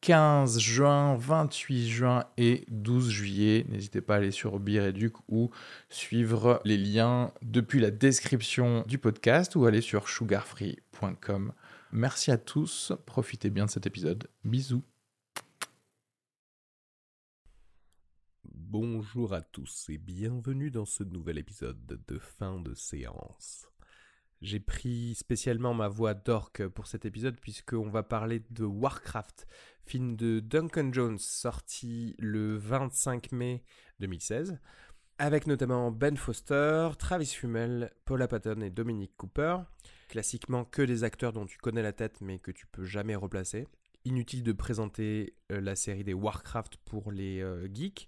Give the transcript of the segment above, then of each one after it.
15 juin, 28 juin et 12 juillet. N'hésitez pas à aller sur Bireduc ou suivre les liens depuis la description du podcast ou aller sur sugarfree.com. Merci à tous, profitez bien de cet épisode. Bisous. Bonjour à tous et bienvenue dans ce nouvel épisode de fin de séance. J'ai pris spécialement ma voix d'orque pour cet épisode puisqu'on va parler de Warcraft, film de Duncan Jones sorti le 25 mai 2016, avec notamment Ben Foster, Travis Fumel, Paula Patton et Dominic Cooper. Classiquement que des acteurs dont tu connais la tête mais que tu peux jamais replacer. Inutile de présenter euh, la série des Warcraft pour les euh, geeks.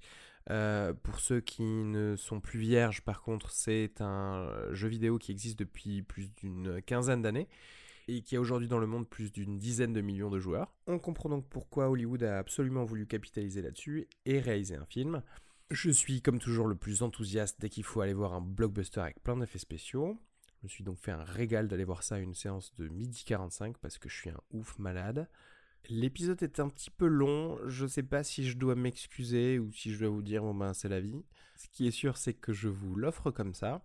Euh, pour ceux qui ne sont plus vierges, par contre, c'est un jeu vidéo qui existe depuis plus d'une quinzaine d'années et qui a aujourd'hui dans le monde plus d'une dizaine de millions de joueurs. On comprend donc pourquoi Hollywood a absolument voulu capitaliser là-dessus et réaliser un film. Je suis comme toujours le plus enthousiaste dès qu'il faut aller voir un blockbuster avec plein d'effets spéciaux. Je me suis donc fait un régal d'aller voir ça à une séance de midi 45 parce que je suis un ouf malade. L'épisode est un petit peu long, je sais pas si je dois m'excuser ou si je dois vous dire bon ben c'est la vie. Ce qui est sûr c'est que je vous l'offre comme ça.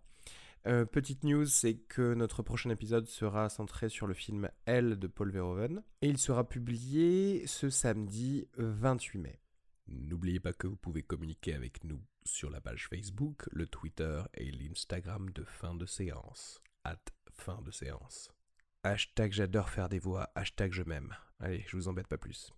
Euh, petite news, c'est que notre prochain épisode sera centré sur le film Elle de Paul Verhoeven et il sera publié ce samedi 28 mai. N'oubliez pas que vous pouvez communiquer avec nous sur la page Facebook, le Twitter et l'Instagram de fin de séance. At fin de séance. Hashtag j'adore faire des voix, hashtag je m'aime. Allez, je vous embête pas plus.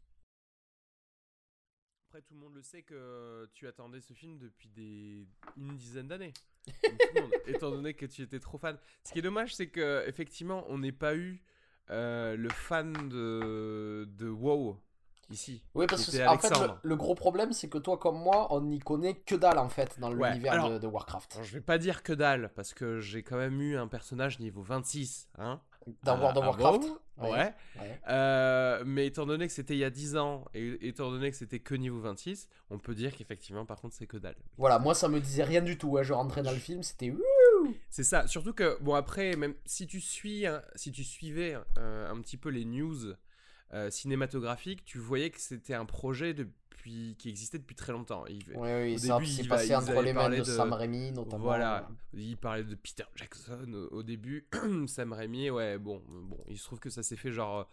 Après, tout le monde le sait que tu attendais ce film depuis des... une dizaine d'années. étant donné que tu étais trop fan. Ce qui est dommage, c'est que effectivement, on n'ait pas eu euh, le fan de, de WoW ici. Oui, parce que en fait, le, gros problème, c'est que toi comme moi, on n'y connaît que dalle en fait dans l'univers de, Warcraft. je vais pas dire que dalle, parce que j'ai quand même eu un personnage niveau 26. Hein dans World of Warcraft Ouais. Euh, mais étant donné que c'était il y a 10 ans, et étant donné que c'était que niveau 26, on peut dire qu'effectivement, par contre, c'est que dalle. Voilà, moi ça me disait rien du tout. Je rentrais dans le film, c'était. C'est ça. Surtout que, bon, après, même si tu, suis, si tu suivais euh, un petit peu les news euh, cinématographique, tu voyais que c'était un projet depuis, qui existait depuis très longtemps. oui, oui, ça s'est passé entre les mains de, Sam Raimi, notamment. Voilà, il parlait de Peter Jackson au, début. Sam Raimi, ouais, bon, bon, il se trouve que ça s'est fait genre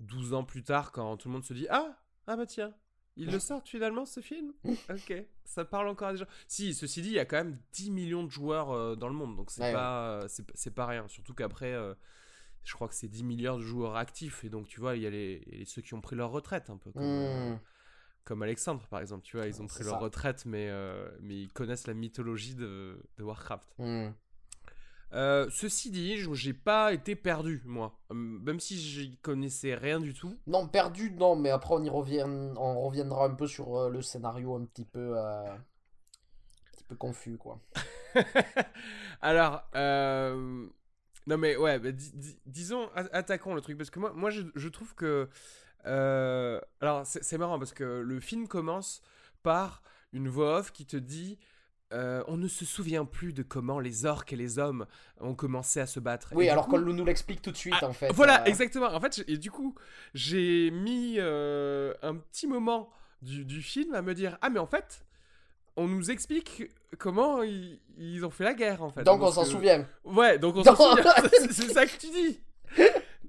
12 ans plus tard quand tout le monde se dit Ah, ah bah tiens, il le sort finalement ce film? Ok, ça parle encore à des gens. Si, ceci dit, il y a quand même 10 millions de joueurs euh, dans le monde, donc c'est pas, c'est pas rien. Surtout qu'après, euh, je crois que c'est 10 milliards de joueurs actifs. Et donc, tu vois, il y a les, ceux qui ont pris leur retraite, un peu comme, euh, hmm. comme Alexandre, par exemple. Tu vois, ils ont pris leur retraite, mais, euh, mais ils connaissent la mythologie de, de Warcraft. Hmm. Euh, ceci dit, j'ai pas été perdu, moi. Même si j'y connaissais rien du tout. Non, perdu, non, mais après on y revient, on reviendra un peu sur le scénario un petit peu, un petit peu confus, quoi. Alors, non mais ouais, bah, disons, attaquons le truc, parce que moi, moi je, trouve que... Euh, alors c'est marrant, parce que le film commence par une voix off qui te dit... Euh, on ne se souvient plus de comment les orques et les hommes ont commencé à se battre. Oui, alors qu'on nous l'explique tout de suite, ah, en fait. Voilà, euh. exactement. En fait, et du coup, j'ai mis un petit moment du, du, film à me dire Ah, mais en fait, on nous explique comment ils, ont fait la guerre en fait. Donc on s'en souvient. Ouais, donc on s'en souvient. C'est ça que tu dis.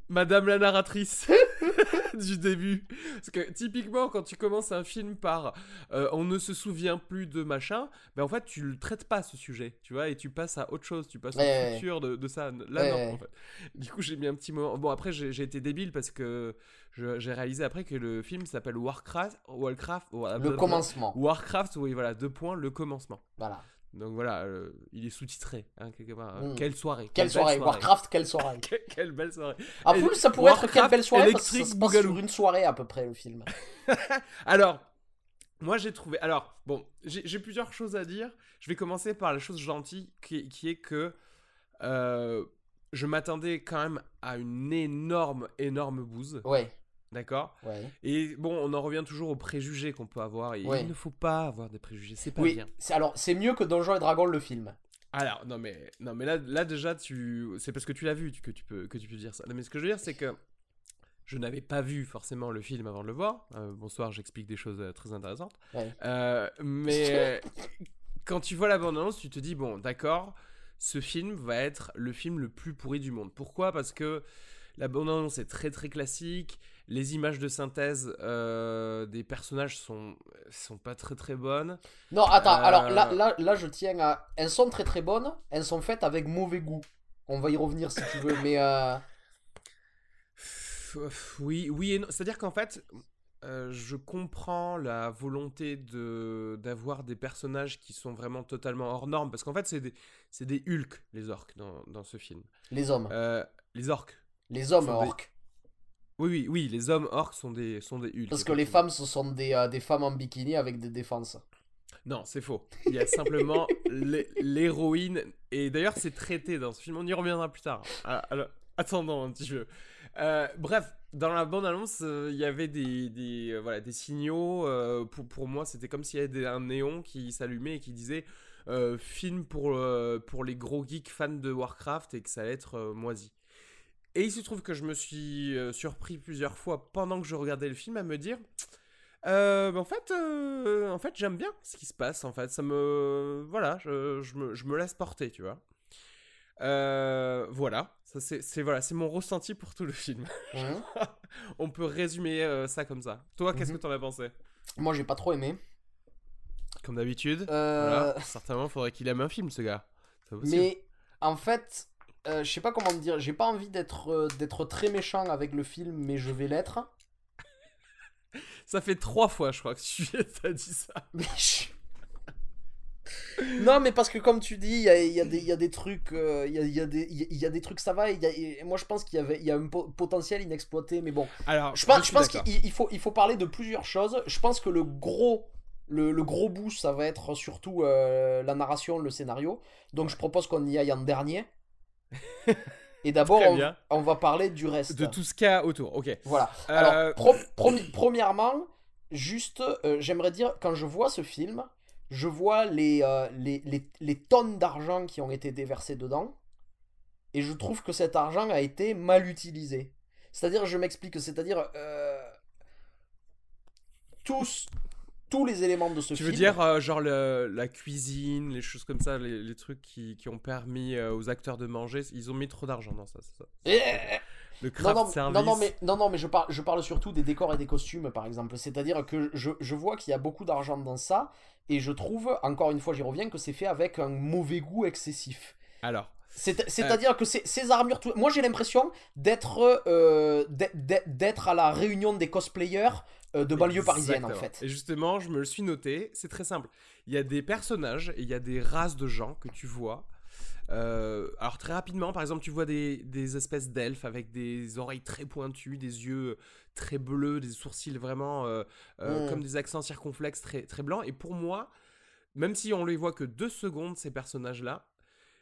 Madame la narratrice du début. Parce que typiquement, quand tu commences un film par euh, on ne se souvient plus de machin, ben en fait, tu le traites pas ce sujet, tu vois, et tu passes à autre chose, tu passes au futur de, ça. Là, non, en fait. Du coup, j'ai mis un petit moment. Bon, après, j'ai été débile parce que j'ai réalisé après que le film s'appelle Warcraft. Warcraft le commencement. Warcraft, oui, voilà, deux points, le commencement. Voilà. Donc voilà, euh, il est sous-titré, hein, quelque part. Hein. Mm. Quelle soirée. Quelle, soirée. Warcraft, quelle soirée. quelle belle soirée. En plus, ça pourrait être quelle belle soirée parce que ça se passe sur une soirée à peu près le film. Alors, moi j'ai trouvé. Alors, bon, j'ai plusieurs choses à dire. Je vais commencer par la chose gentille qui, qui est que Euh, je m'attendais quand même à une énorme, énorme bouse. Ouais, D'accord? Ouais. Et bon, on en revient toujours aux préjugés qu'on peut avoir. Et Ouais. il ne faut pas avoir des préjugés, c'est pas Oui, bien. alors c'est mieux que Donjons et Dragons le film. Alors, non mais, non, mais là, là déjà, tu... c'est parce que tu l'as vu que tu, peux, que tu peux dire ça. Non, mais ce que je veux dire, c'est que je n'avais pas vu forcément le film avant de le voir. Euh, bonsoir, j'explique des choses euh, très intéressantes. Ouais. Euh, mais quand tu vois la bande-annonce, tu te dis, bon, d'accord, ce film va être le film le plus pourri du monde. Pourquoi? Parce que la bande-annonce est très très classique. Les images de synthèse euh, des personnages sont, sont pas très très bonnes. Non, attends, Euh, alors là, là, là, je tiens à. Elles sont très très bonnes, elles sont faites avec mauvais goût. On va y revenir si tu veux, mais. euh, Oui, oui et non. C'est-à-dire qu'en fait, euh, je comprends la volonté de d'avoir des personnages qui sont vraiment totalement hors normes, parce qu'en fait, c'est des, c'est des Hulk, les orques, dans, dans ce film. Les hommes. Euh, les orques. les hommes orques. Oui, oui, oui, les hommes orques sont des, sont des Hulk. Parce que les femmes, ce sont des, euh, des femmes en bikini avec des défenses. Non, c'est faux. Il y a simplement l'hé- l'héroïne. Et d'ailleurs, c'est traité dans ce film. On y reviendra plus tard. Ah, alors, attendons un petit peu. Euh, bref, dans la bande-annonce, euh, il y avait des, des, euh, voilà, des signaux. pour, pour moi, c'était comme s'il y avait des- un néon qui s'allumait et qui disait film pour, pour les gros geeks fans de Warcraft et que ça allait être moisi. Et il se trouve que je me suis euh, surpris plusieurs fois pendant que je regardais le film à me dire euh, bah, en fait, euh, en fait j'aime bien ce qui se passe. En fait, ça me. Voilà, je, je me, je me laisse porter, tu vois. Euh, voilà, ça c'est voilà, c'est mon ressenti pour tout le film. On peut résumer euh, ça comme ça. Toi, qu'est-ce Mhm. que t'en as pensé? Moi, j'ai pas trop aimé. Comme d'habitude. Euh, Voilà, certainement, faudrait qu'il aime un film, ce gars. Mais en fait, euh, je sais pas comment dire. J'ai pas envie d'être euh, d'être très méchant avec le film, mais je vais l'être. Ça fait trois fois, je crois, que tu as dit ça. Mais je- Non, mais parce que comme tu dis, il y a, il y a des- il y a des trucs, euh, il y, a, il y a des- il y a des trucs, ça va. et moi, je pense qu'il y avait, il y a un po- potentiel inexploité, mais bon. Alors, Je pense, je qu'il il faut, il faut parler de plusieurs choses. Je pense que le gros, le, le gros bout, ça va être surtout euh, la narration, le scénario. Donc, je propose qu'on y aille en dernier. Et d'abord, on, va parler du reste. De tout ce qu'il y a autour, ok. Voilà. Euh, Alors, pro- promi- premièrement, juste, euh, j'aimerais dire, quand je vois ce film, je vois les, euh, les, les, les tonnes d'argent qui ont été déversées dedans, et je trouve que cet argent a été mal utilisé. C'est-à-dire, je m'explique, c'est-à-dire, euh, tous, tous les éléments de ce Tu film... veux dire, euh, genre le- la cuisine, les choses comme ça, les, les trucs qui, qui ont permis euh, aux acteurs de manger, ils ont mis trop d'argent dans ça, c'est ça. Eh, Le Non, craft non, service. non, non, mais, non, non, mais je parle, je parle surtout des décors et des costumes, par exemple. C'est-à-dire que je, je vois qu'il y a beaucoup d'argent dans ça, et je trouve, encore une fois, j'y reviens, que c'est fait avec un mauvais goût excessif. Alors, C'est- C'est-à-dire que ces, armures, tout- moi j'ai l'impression d'être euh, d'être- d'être à la réunion des cosplayers euh, de banlieue parisienne en fait. Et justement, je me le suis noté, c'est très simple. Il y a des personnages et il y a des races de gens que tu vois. Euh, alors très rapidement, par exemple, tu vois des, des espèces d'elfes avec des oreilles très pointues, des yeux très bleus, des sourcils vraiment euh, euh, Mm. comme des accents circonflexes très, très blancs. Et pour moi, même si on les voit que deux secondes, ces personnages-là,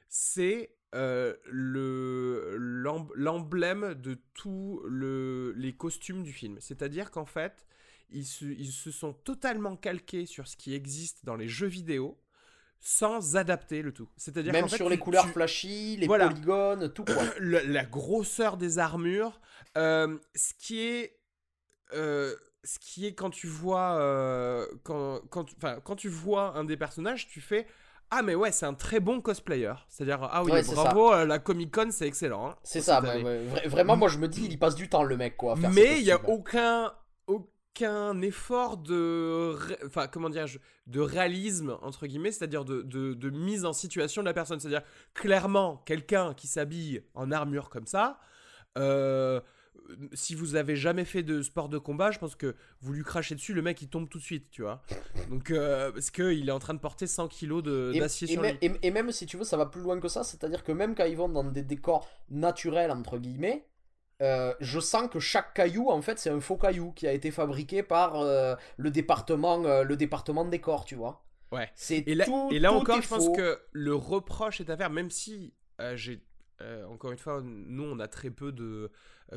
c'est euh, le l'em- l'emblème de tous le, les costumes du film. C'est-à-dire qu'en fait, ils se, ils se sont totalement calqués sur ce qui existe dans les jeux vidéo sans adapter le tout. C'est-à-dire Même fait, sur tu- les couleurs tu- flashy, les Voilà. polygones, tout quoi. le- la grosseur des armures, euh, ce qui est, euh, ce qui est quand tu vois, euh, quand, quand, quand tu vois un des personnages, tu fais ah mais ouais c'est un très bon cosplayer. C'est-à-dire ah oui Ouais, bravo euh, la Comic Con c'est excellent. hein, C'est ça, vraiment, moi je me dis, il y passe du temps le mec quoi. à faire ces Mais il y a aucun aucun effort de enfin comment dire de réalisme entre guillemets c'est-à-dire de, de, de mise en situation de la personne. C'est-à-dire clairement quelqu'un qui s'habille en armure comme ça euh, si vous avez jamais fait de sport de combat je pense que vous lui crachez dessus le mec il tombe tout de suite tu vois. Donc euh, parce que il est en train de porter 100 kilos d'acier sur lui. et- et même si tu veux, ça va plus loin que ça, c'est-à-dire que même quand ils vont dans des décors naturels, entre guillemets, euh, je sens que chaque caillou, en fait, c'est un faux caillou qui a été fabriqué par euh, le, département, euh, le département de décor, tu vois. ouais C'est Et là, tout, et là tout encore, je pense faux. que le reproche est à faire, même si euh, j'ai encore une fois, nous, on a très peu de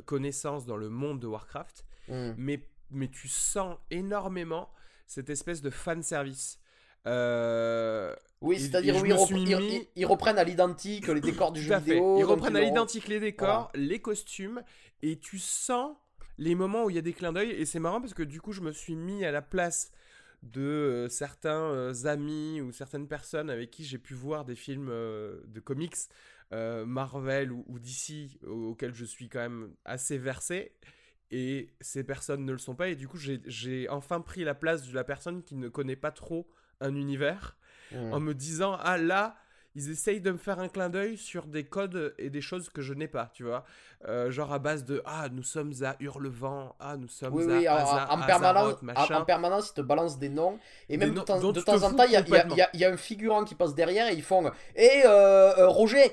connaissances dans le monde de Warcraft, Hmm. mais, mais tu sens énormément cette espèce de fan service. Euh, Oui, c'est-à-dire oui, ils, mis- reprennent à l'identique les décors du jeu vidéo. Ils reprennent à l'identique les décors, les costumes, et tu sens les moments où il y a des clins d'œil. Et c'est marrant parce que du coup, je me suis mis à la place de euh, certains euh, amis ou certaines personnes avec qui j'ai pu voir des films de comics Marvel ou, ou DC au- auxquels je suis quand même assez versé. Et ces personnes ne le sont pas. Et du coup, j'ai enfin pris la place de la personne qui ne connaît pas trop un univers Hmm. en me disant ah là ils essayent de me faire un clin d'œil sur des codes et des choses que je n'ai pas tu vois Euh, genre à base de ah nous sommes à Hurlevent ah nous sommes Oui, à oui, en, Aza- en permanence, en, machin en permanence, ils te balancent des noms. Et même de temps, de te en temps, il y y a- y y un figurant qui passe derrière et ils font Hé, euh, euh, Roger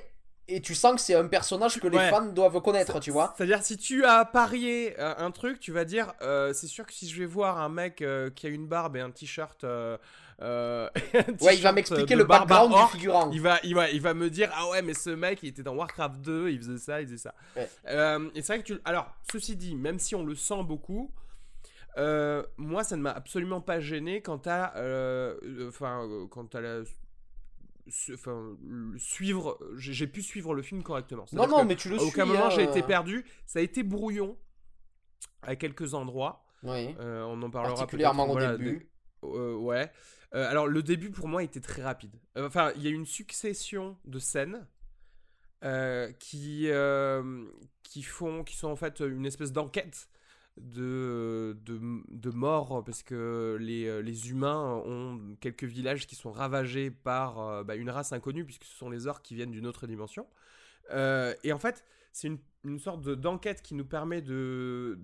Et tu sens que c'est un personnage que les Ouais. fans doivent connaître, tu vois. C'est-à-dire, si tu as parié euh, un truc, tu vas dire, euh, c'est sûr que si je vais voir un mec euh, qui a une barbe et un t-shirt. Euh, euh, Ouais, il va m'expliquer de le background orc, du figurant. Il va, il, va, il va me dire, ah ouais, mais ce mec, il était dans Warcraft 2, il faisait ça, il faisait ça. Ouais. Euh, et c'est vrai que tu. Alors, ceci dit, même si on le sent beaucoup, euh, moi, ça ne m'a absolument pas gêné quant à. euh, euh, Enfin, euh, quant à la. Enfin, suivre. J'ai pu suivre le film correctement. Non, non, mais tu le suis. aucun moment hein, j'ai été euh. perdu. Ça a été brouillon à quelques endroits. Oui. Euh, on en parlera Particulièrement au voilà, début. des- euh, ouais. Euh, alors le début pour moi était très rapide. Euh, Enfin, il y a une succession de scènes euh, qui qui font, qui sont en fait une espèce d'enquête de, de, de mort parce que les, les humains ont quelques villages qui sont ravagés par bah, une race inconnue puisque ce sont les orques qui viennent d'une autre dimension. Et en fait, c'est une, une sorte de- d'enquête qui nous permet de,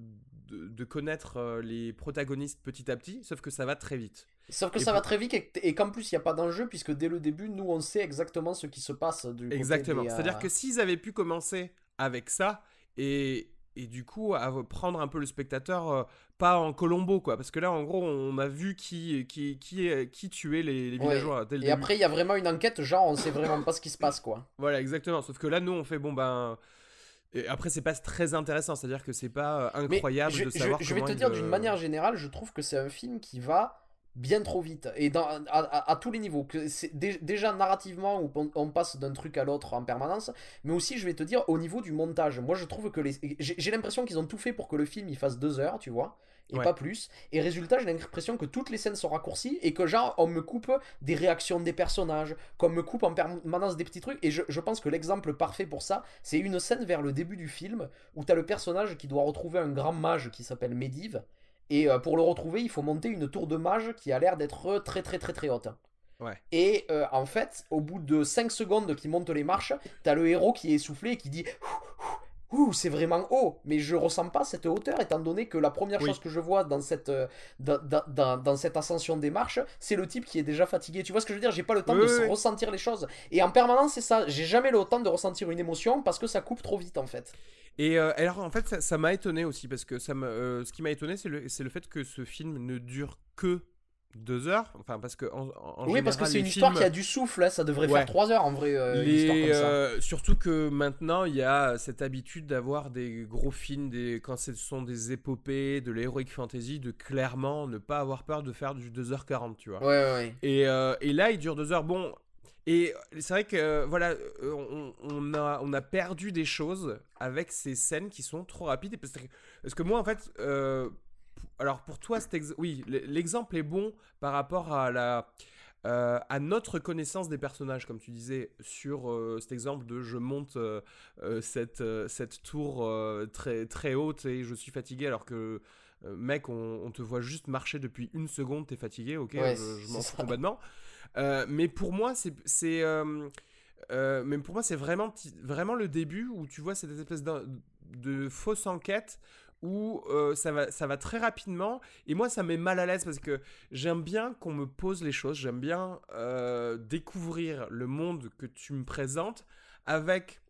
de, connaître les protagonistes petit à petit, sauf que ça va très vite. Sauf que Et ça va très vite et, et qu'en plus, il n'y a pas d'enjeu, puisque dès le début, nous, on sait exactement ce qui se passe du Exactement. euh, C'est-à-dire que s'ils avaient pu commencer avec ça et, et du coup à prendre un peu le spectateur euh, pas en Colombo quoi parce que là en gros on a vu qui qui qui, qui tuait les, les Ouais. villageois dès le Et début. après, il y a vraiment une enquête, genre, on sait vraiment pas ce qui se passe, quoi. Voilà exactement sauf que là nous on fait bon ben et après c'est pas très intéressant c'est-à-dire que c'est pas euh, incroyable je, de je- savoir je vais comment te dire euh, d'une manière générale, je trouve que c'est un film qui va bien trop vite et dans, à, à- à tous les niveaux. Que c'est dé- déjà narrativement où on, on passe d'un truc à l'autre en permanence, mais aussi je vais te dire au niveau du montage. Moi je trouve que les, j'ai j'ai l'impression qu'ils ont tout fait pour que le film il fasse deux heures, tu vois. Et Ouais. pas plus. Et résultat, j'ai l'impression que toutes les scènes sont raccourcies et que genre on me coupe des réactions des personnages, qu'on me coupe en permanence des petits trucs. Et je, je pense que l'exemple parfait pour ça, c'est une scène vers le début du film où t'as le personnage qui doit retrouver un grand mage qui s'appelle Medivh. Et euh, pour le retrouver, il faut monter une tour de mage qui a l'air d'être très très très très haute. Ouais. Et euh, en fait, au bout de 5 secondes qu'il monte les marches, t'as le héros qui est essoufflé et qui dit Ouh, c'est vraiment haut, mais je ressens pas cette hauteur étant donné que la première Oui. chose que je vois dans cette, euh, dans, dans- cette ascension des marches, c'est le type qui est déjà fatigué. Tu vois ce que je veux dire? J'ai pas le temps Oui, de oui, ressentir les choses. Et en permanence, c'est ça. J'ai jamais le temps de ressentir une émotion parce que ça coupe trop vite en fait. Et euh, alors en fait ça- m'a étonné aussi parce que ça euh, ce qui m'a étonné c'est le, c'est le fait que ce film ne dure que deux heures enfin parce que en, en oui, parce que c'est une histoire qui a du souffle. hein, Ça devrait Ouais. faire 3 heures en vrai. euh, une histoire Les, comme ça. euh, surtout que maintenant, il y a cette habitude d'avoir des gros films, des, quand ce sont des épopées, de l'heroic fantasy, de clairement ne pas avoir peur de faire du 2h40, tu vois. Ouais, ouais. Et, euh, et là, il dure 2 heures. Bon, et c'est vrai que, euh, voilà, on, on a, on a perdu des choses avec ces scènes qui sont trop rapides. Parce que, parce que moi, en fait, euh, alors pour toi, cet ex- oui, l'exemple est bon par rapport à la... euh, à notre connaissance des personnages, comme tu disais, sur euh, cet exemple de je monte euh, cette, cette tour très, très haute et je suis fatigué alors que, mec, on, on te voit juste marcher depuis une seconde, t'es fatigué, ok, Ouais, je, m'en fous complètement. Mais pour moi, c'est... c'est mais pour moi, c'est vraiment, vraiment le début où tu vois cette espèce de fausse enquête où euh, ça, va, très rapidement. Et moi, ça me met mal à l'aise parce que j'aime bien qu'on me pose les choses, j'aime bien euh, découvrir le monde que tu me présentes avec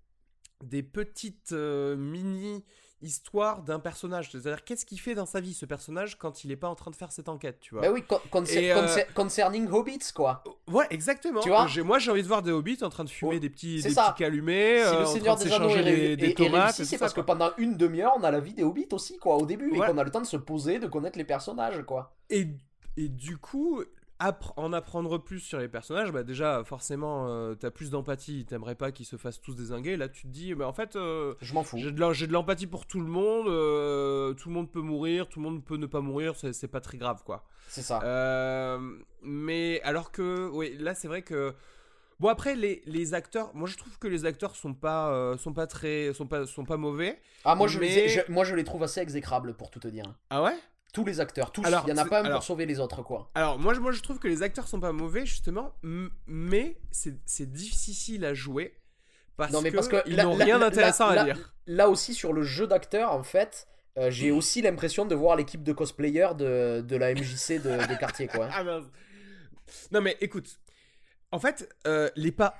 des petites euh, mini histoire d'un personnage. C'est-à-dire, qu'est-ce qu'il fait dans sa vie, ce personnage, quand il n'est pas en train de faire cette enquête, tu vois Bah oui, con- concer- Et, euh, concer- concerning Hobbits, quoi. Ouais, exactement. Tu vois moi, j'ai envie de voir des hobbits en train de fumer Oh, des petits, des petits calumets, si euh, le en train Seigneur de des Anneaux est, s'échanger des, tomates. c'est parce que pendant une demi-heure, on a la vie des Hobbits aussi, quoi, au début, Ouais. et qu'on a le temps de se poser, de connaître les personnages, quoi. Et, et du coup, appre- en apprendre plus sur les personnages, bah déjà, forcément, euh, t'as plus d'empathie, t'aimerais pas qu'ils se fassent tous désinguer. Là, tu te dis, bah en fait, euh, Je m'en fous. j'ai de l'empathie pour tout le monde, euh, tout le monde peut mourir, tout le monde peut ne pas mourir, c'est pas très grave, quoi. C'est ça. Mais alors que, oui, là, c'est vrai que. Bon après les, les acteurs, moi je trouve que les acteurs sont pas euh, sont pas très sont pas sont pas mauvais. ah, moi je, les mais- je- moi, je les trouve assez exécrables, pour tout te dire. Ah ouais? Tous les acteurs, tous. Alors, Il y en a pas un alors- pour sauver les autres, quoi. Alors moi je, moi je trouve que les acteurs sont pas mauvais justement, mais c'est difficile à jouer parce, Non, mais que, parce que ils n'ont rien d'intéressant à dire. Là aussi, sur le jeu d'acteur, en fait, euh, j'ai aussi l'impression de voir l'équipe de cosplayers de, de la MJC de, de quartier, quoi. Ah. Non mais écoute, en fait, euh, les pas,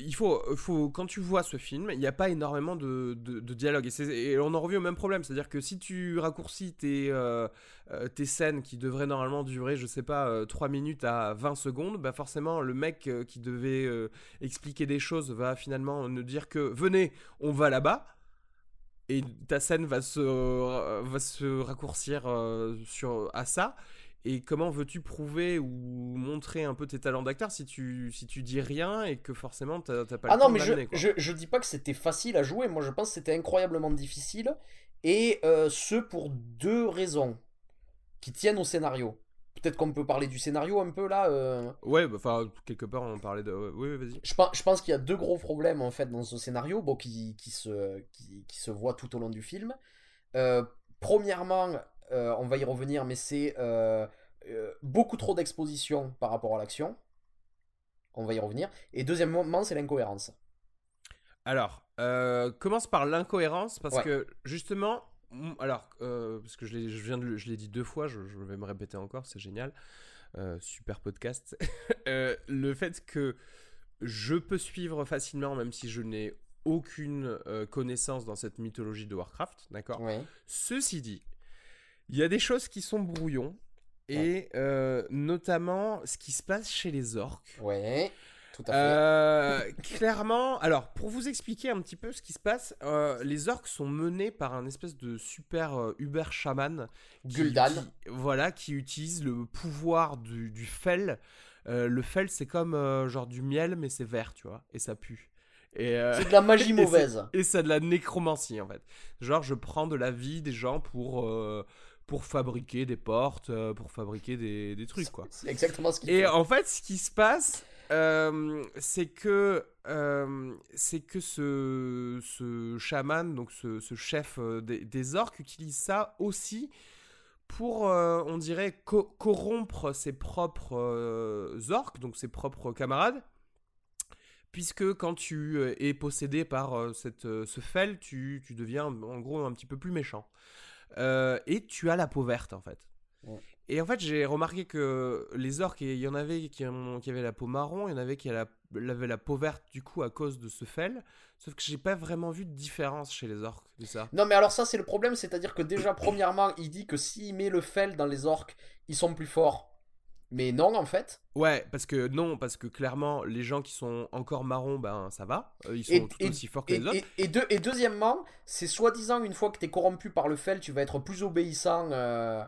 il faut, faut, quand tu vois ce film, il n'y a pas énormément de, de, dialogue. Et, on en revient au même problème, c'est-à-dire que si tu raccourcis tes, euh, euh, tes scènes qui devraient normalement durer, je sais pas, euh, 3 minutes à 20 secondes, bah forcément, le mec qui devait expliquer des choses va finalement ne dire que venez, on va là-bas. Et ta scène va se, va se raccourcir sur, à ça. Et comment veux-tu prouver ou montrer un peu tes talents d'acteur si tu, si tu dis rien et que forcément t'as pas Ah le non, temps mais je, quoi? je, je dis pas que c'était facile à jouer, moi je pense que c'était incroyablement difficile, et euh, ce pour deux raisons qui tiennent au scénario. Peut-être qu'on peut parler du scénario un peu là. euh. Ouais, bah, enfin, quelque part on parlait de. Oui, oui, vas-y. Je pense, je pense qu'il y a deux gros problèmes en fait dans ce scénario, bon, qui, qui, se, qui, qui se voient tout au long du film. Euh, premièrement, on va y revenir, mais c'est euh, euh, beaucoup trop d'exposition par rapport à l'action. On va y revenir. Et deuxièmement, c'est l'incohérence. Alors, euh, commence par l'incohérence parce Ouais. que justement, alors, euh, parce que je viens de, le- je l'ai dit deux fois, je, je vais me répéter encore, c'est génial, Euh, super podcast. Euh, le fait que je peux suivre facilement, même si je n'ai aucune euh, connaissance dans cette mythologie de Warcraft, d'accord? Ouais. Ceci dit, il y a des choses qui sont brouillons. Et euh, notamment ce qui se passe chez les orques. Ouais, tout à fait. Euh, clairement, alors pour vous expliquer un petit peu ce qui se passe, euh, les orques sont menés par un espèce de super euh, uber chaman, qui Gul'dan. uti- voilà, qui utilise le pouvoir du, du fel. Le fel, c'est comme genre du miel, mais c'est vert, tu vois, et ça pue. Euh, C'est de la magie mauvaise. et c'est de la nécromancie en fait. Genre, je prends de la vie des gens pour, euh, pour fabriquer des portes, euh, pour fabriquer des, des trucs, quoi. C'est exactement ce qu'il Et fait. en fait, ce qui se passe, euh, c'est que, euh, c'est que ce, ce chaman, donc ce, ce chef des, des orques, utilise ça aussi pour, euh, on dirait, co- corrompre ses propres orques, donc ses propres camarades. Puisque quand tu es possédé par cette, ce fel, tu, tu deviens en gros un petit peu plus méchant. Euh, et tu as la peau verte en fait. Ouais. Et en fait, j'ai remarqué que les orques, il y en avait qui, ont- qui avaient la peau marron, il y en avait qui avaient la, avaient la peau verte du coup à cause de ce fel. Sauf que j'ai pas vraiment vu de différence chez les orques de ça. Non, mais alors ça, c'est le problème, c'est-à-dire que déjà, premièrement, il dit que s'il met le fel dans les orques, ils sont plus forts. Mais non, en fait. Ouais, parce que non, parce que clairement, les gens qui sont encore marrons, ben ça va. Euh, Ils sont Et- tout et- aussi forts que Et, les autres. et- deux- et deuxièmement, c'est soi-disant, une fois que t'es corrompu par le fel, tu vas être plus obéissant euh,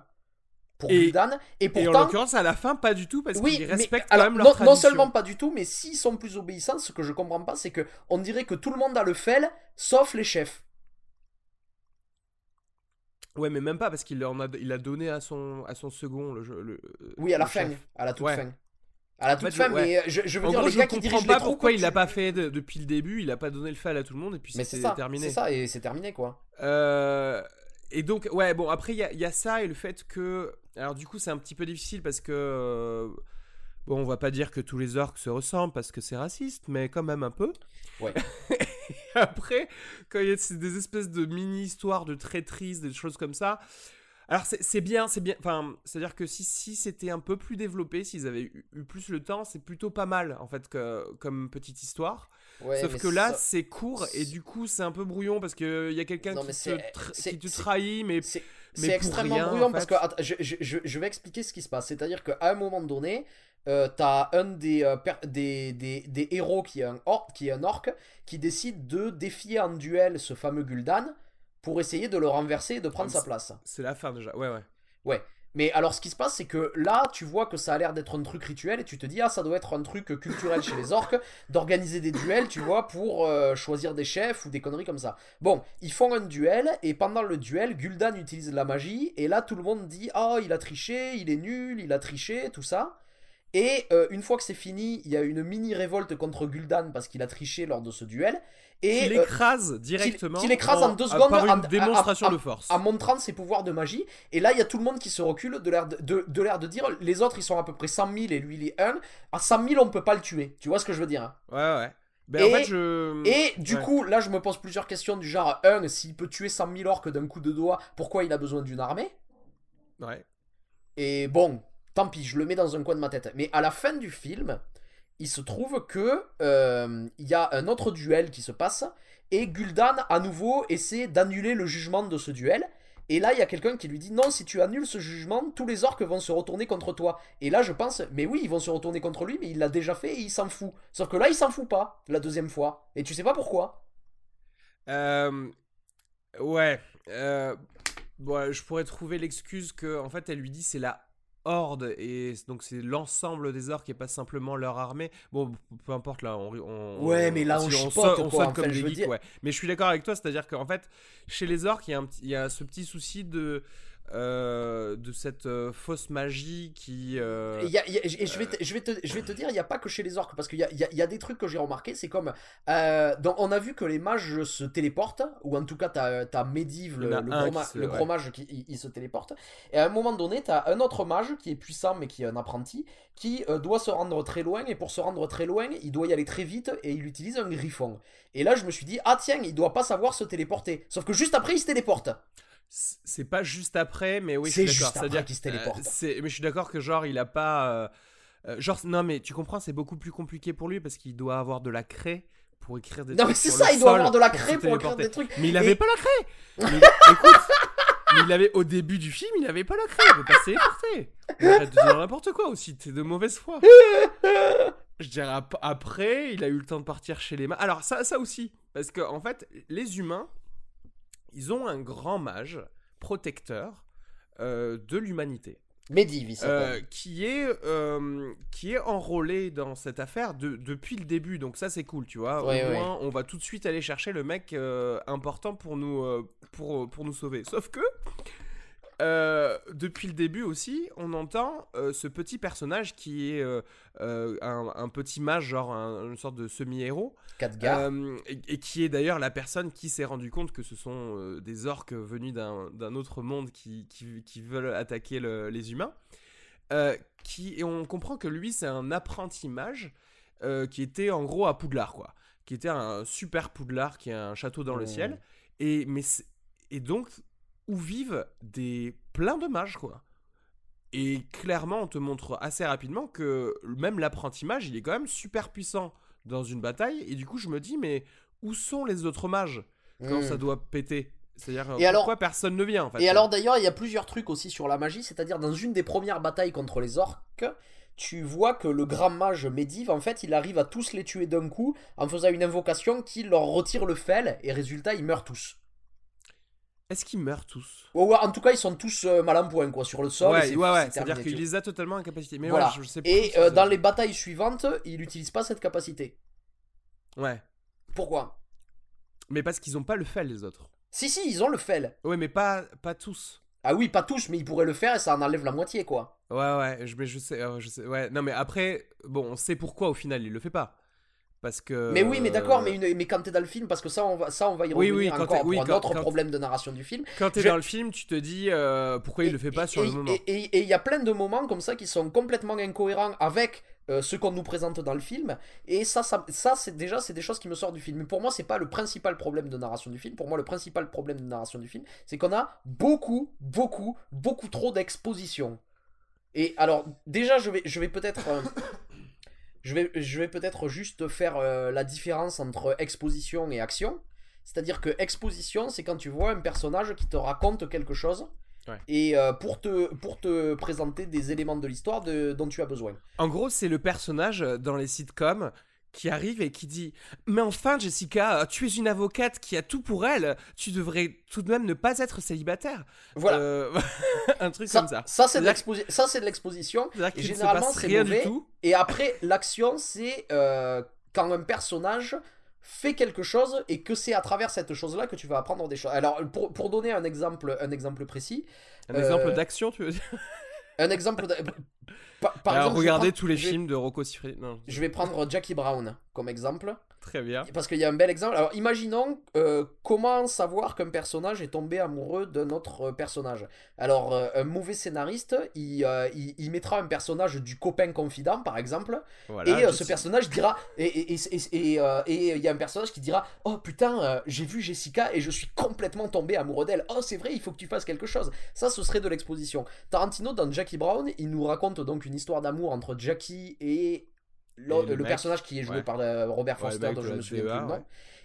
pour Gul'dan. Et Et en pourtant, l'occurrence, à la fin, pas du tout, parce oui, qu'ils mais respectent alors, quand même non, leur non tradition. seulement pas du tout, mais s'ils sont plus obéissants, ce que je comprends pas, c'est que on dirait que tout le monde a le fel, sauf les chefs. Ouais, mais même pas, parce qu'il en a, il a donné à son, à son second le, jeu- le Oui, à la fin, à la toute Ouais. fin. À la toute fait, je- fin, ouais. mais je, je veux En dire, gros, les je gars qui comprends dirigent pas les pourquoi il l'a pas fait de- depuis le début, il a pas donné le fel à tout le monde et puis c'est terminé. c'est ça, et c'est terminé quoi. Euh, et donc, ouais, bon, après, il y, a- il y a ça et le fait que. Alors, du coup, c'est un petit peu difficile parce que. euh, Bon, on va pas dire que tous les orques se ressemblent parce que c'est raciste, mais quand même un peu. Ouais. Après, quand il y a des espèces de mini-histoires de traîtrise, des choses comme ça. Alors, c'est bien, c'est bien. Enfin, c'est-à-dire que si, si c'était un peu plus développé, s'ils avaient eu, eu plus le temps, c'est plutôt pas mal, en fait, que, comme petite histoire. Ouais, Sauf que là, ça- c'est court et du coup, c'est un peu brouillon parce qu'il y a quelqu'un qui, te tra- qui trahit, mais C'est extrêmement rien, en bruyant parce que attends, je, je- je- je vais expliquer ce qui se passe. C'est-à-dire qu'à un moment donné, euh, t'as un des, euh, des, des, des héros qui est, un orc, qui est un orc qui décide de défier en duel ce fameux Gul'dan pour essayer de le renverser et de prendre Ah, sa place. c'est la fin déjà. Ouais, ouais. Ouais. Mais alors, ce qui se passe, c'est que là, tu vois que ça a l'air d'être un truc rituel et tu te dis, ah, ça doit être un truc culturel chez les orques d'organiser des duels, tu vois, pour euh, choisir des chefs ou des conneries comme ça. Bon, ils font un duel et pendant le duel, Gul'dan utilise de la magie et là, tout le monde dit, ah, il a triché, il est nul, il a triché, tout ça. Et euh, une fois que c'est fini, il y a une mini révolte contre Gul'dan parce qu'il a triché lors de ce duel. Et Qu'il euh, écrase directement. qu'il écrase en deux secondes Par une en- démonstration de force. en montrant ses pouvoirs de magie. Et là, il y a tout le monde qui se recule de l'air de, de, de l'air de dire les autres, ils sont à peu près 100 000 et lui, il est 1. À 100 000, on peut pas le tuer. Tu vois ce que je veux dire hein Ouais, ouais. Ben, Et- en fait, je. Et du Ouais. coup, là, je me pose plusieurs questions du genre 1. S'il peut tuer 100 000 orques d'un coup de doigt, pourquoi il a besoin d'une armée? Ouais. Et bon, tant pis, je le mets dans un coin de ma tête. Mais à la fin du film, il se trouve que euh, il y a un autre duel qui se passe et Gul'dan à nouveau essaie d'annuler le jugement de ce duel. Et là, il y a quelqu'un qui lui dit non, si tu annules ce jugement, tous les orques vont se retourner contre toi. Et là, je pense, mais oui, ils vont se retourner contre lui, mais il l'a déjà fait et il s'en fout. Sauf que là, il s'en fout pas la deuxième fois. Et tu sais pas pourquoi? Euh, Ouais. Euh... bon, je pourrais trouver l'excuse que, en fait, elle lui dit c'est la horde et donc c'est l'ensemble des orques et pas simplement leur armée. Bon, peu importe là. On, on- Ouais, mais là, on chipote, on quoi, sonne enfin, comme je des veux geeks, dire. ouais. Mais je suis d'accord avec toi, c'est-à-dire qu'en fait, chez les orques, il y, a un il y a ce petit souci de euh, de cette euh, fausse magie qui. euh, Et, il y a- il y a- et je, vais te, je, vais te, je vais te dire, il n'y a pas que chez les orques, parce qu'il y a, y a- il y a des trucs que j'ai remarqué, c'est comme... on a vu que les mages se téléportent, ou en tout cas t'as as Medivh, le, le gros, qui ma- se- le ouais. gros mage, qui il, il se téléporte. Et à un moment donné, t'as un autre mage qui est puissant, mais qui est un apprenti, qui doit se rendre très loin, et pour se rendre très loin, il doit y aller très vite, et il utilise un griffon. Et là je me suis dit, ah tiens, il doit pas savoir se téléporter. Sauf que juste après, il se téléporte. C'est pas juste après, mais oui, C'est juste après qu'il se téléporte. euh, mais je suis d'accord que genre il a pas. euh, euh, genre non, mais tu comprends, c'est beaucoup plus compliqué pour lui parce qu'il doit avoir de la craie pour écrire des. Non mais c'est ça, il doit avoir de la craie pour écrire des trucs. Mais il Et- avait pas la craie. Mais, écoute, mais il avait au début du film, il avait pas la craie, il avait pas. Mais Arrête de dire n'importe quoi aussi, t'es de mauvaise foi. Je dirais ap- après, il a eu le temps de partir chez les mages. Alors ça, ça aussi, parce que en fait, les humains, ils ont un grand mage protecteur euh, de l'humanité, Medivh, euh, qui est euh, qui est enrôlé dans cette affaire de- depuis le début. Donc ça, c'est cool, tu vois. Ouais, Au ouais. moins, on va tout de suite aller chercher le mec euh, important pour nous pour pour nous sauver. Sauf que euh, depuis le début aussi, on entend euh, ce petit personnage qui est euh, un, un petit mage, genre un- une sorte de semi-héros, et, et qui est d'ailleurs la personne qui s'est rendu compte que ce sont des orques venus d'un autre monde qui, qui- qui veulent attaquer le- les humains. Qui, et on comprend que lui, c'est un apprenti mage qui était en gros à Poudlard, quoi. Qui était un super Poudlard, qui est un château dans le ciel. Et, mais c'est- et donc, où vivent des plein de mages, quoi. Et clairement, on te montre assez rapidement que même l'apprenti mage, il est quand même super puissant dans une bataille. Et du coup, je me dis, mais où sont les autres mages quand Hmm. ça doit péter? C'est-à-dire, Et alors- pourquoi personne ne vient en fait? Et alors d'ailleurs, il y a plusieurs trucs aussi sur la magie, c'est-à-dire dans une des premières batailles contre les orques, tu vois que le grand mage Medivh, en fait, il arrive à tous les tuer d'un coup en faisant une invocation qui leur retire le fel, et résultat, ils meurent tous. Est-ce qu'ils meurent tous Ouais, ouais, en tout cas, ils sont tous euh, mal en point, quoi, sur le sol. Ouais, ouais, ouais. c'est C'est-à-dire qu'il les a totalement incapacité. Mais Voilà. ouais, je, je sais plus. Et euh, dans les batailles suivantes, il n'utilise pas cette capacité. Ouais. Pourquoi? Mais parce qu'ils ont pas le fel, les autres. Si, si, ils ont le fel. Ouais, mais pas, pas tous. Ah oui, pas tous, mais ils pourraient le faire et ça en enlève la moitié, quoi. Ouais, ouais, je, mais je sais, euh, je sais. Ouais, non, mais après, bon, on sait pourquoi au final il le fait pas. Parce que. Mais oui, mais d'accord, mais, euh, une- mais quand t'es dans le film, parce que ça, on va, ça, on va y Oui, revenir oui, quand encore t'es- oui, pour un quand- autre quand- problème de narration du film. Quand t'es je- dans le film, tu te dis euh, pourquoi il Et- le fait pas et- sur le moment. Et il y a plein de moments comme ça qui sont complètement incohérents avec euh, ce qu'on nous présente dans le film. Et ça, ça, ça c'est déjà c'est des choses qui me sortent du film. Mais pour moi, c'est pas le principal problème de narration du film. Pour moi, le principal problème de narration du film, c'est qu'on a beaucoup, beaucoup, beaucoup trop d'exposition. Et alors, déjà, je vais, je vais peut-être. euh, je vais, je vais peut-être juste faire euh, la différence entre exposition et action. C'est-à-dire que exposition, c'est quand tu vois un personnage qui te raconte quelque chose Ouais. et euh, pour, te, pour te présenter des éléments de l'histoire de- dont tu as besoin. En gros, c'est le personnage dans les sitcoms qui arrive et qui dit Mais enfin, Jessica, tu es une avocate qui a tout pour elle. Tu devrais tout de même ne pas être célibataire. Voilà. Euh, un truc ça, comme ça. ça, c'est de l'exposition. Et généralement, c'est rien mauvais. du tout. Et après, l'action, c'est euh, quand un personnage fait quelque chose et que c'est à travers cette chose-là que tu vas apprendre des choses. Alors, pour, pour donner un exemple, un exemple précis, Un Euh, exemple d'action, tu veux dire? Un exemple. de- par, par Alors, exemple, regardez prendre- tous les vais- films de Rocco Siffredi. Non, Je vais prendre Jackie Brown comme exemple. Très bien. Parce qu'il y a un bel exemple. Alors, imaginons euh, comment savoir qu'un personnage est tombé amoureux d'un autre euh, personnage. Alors, euh, un mauvais scénariste, il, euh, il, il mettra un personnage du copain confident, par exemple, Voilà, et ce sais. personnage dira. Et il y a un personnage qui dira Oh putain, j'ai vu Jessica et je suis complètement tombé amoureux d'elle. Oh, c'est vrai, il faut que tu fasses quelque chose. Ça, ce serait de l'exposition. Tarantino, dans Jackie Brown, il nous raconte donc une histoire d'amour entre Jackie et. Le le, mec. personnage qui est joué Ouais. par euh, Robert Ouais, Foster, mec dont je me souviens plus le nom. ouais.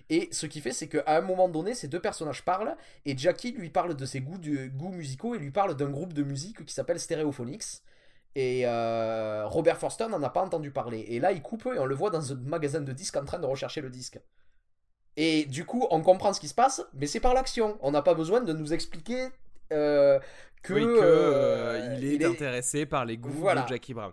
Et ce qui fait, c'est qu'à un moment donné, ces deux personnages parlent, et Jackie lui parle de ses goûts, du- goûts musicaux, et lui parle d'un groupe de musique qui s'appelle Stereophonics. Et euh, Robert Forster n'en a pas entendu parler. Et là, il coupe, et on le voit dans un magasin de disques en train de rechercher le disque. Et du coup, on comprend ce qui se passe, mais c'est par l'action. On n'a pas besoin de nous expliquer euh, que, oui, que euh, il est intéressé par les goûts Voilà. de Jackie Brown.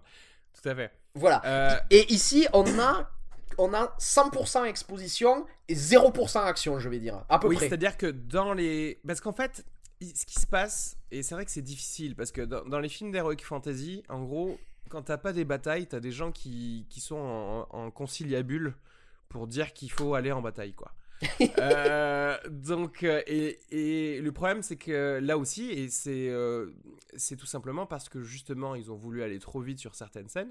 Tout à fait. Voilà. Euh, Et ici, on a, on a 100% exposition et 0% action, je vais dire. À peu oui, près. c'est-à-dire que dans les. Parce qu'en fait, ce qui se passe, et c'est vrai que c'est difficile, parce que dans, dans les films d'Heroic Fantasy, en gros, quand t'as pas des batailles, t'as des gens qui, qui sont en, en conciliabule pour dire qu'il faut aller en bataille, quoi. Euh, donc, euh, et, et le problème, c'est que là aussi, et c'est euh, c'est tout simplement parce que justement, ils ont voulu aller trop vite sur certaines scènes,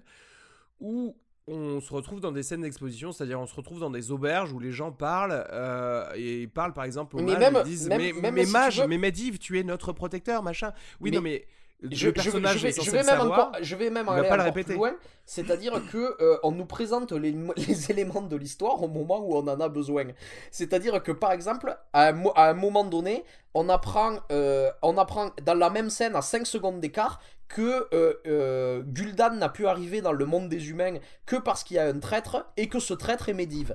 où on se retrouve dans des scènes d'exposition, c'est-à-dire on se retrouve dans des auberges où les gens parlent, euh, et ils parlent par exemple aux Mais mages, même- ils disent même- mais, même mais si mage, veux- mais Medivh, tu es notre protecteur, machin. Oui, non, mais Je, personnage vais, je même savoir. encore, je vais même aller pas encore plus loin. C'est-à-dire que euh, on nous présente les, les éléments de l'histoire au moment où on en a besoin. C'est-à-dire que par exemple, à un, mo- à un moment donné, on apprend, euh, on apprend dans la même scène à 5 secondes d'écart que euh, Gul'dan n'a pu arriver dans le monde des humains que parce qu'il y a un traître et que ce traître est Medivh.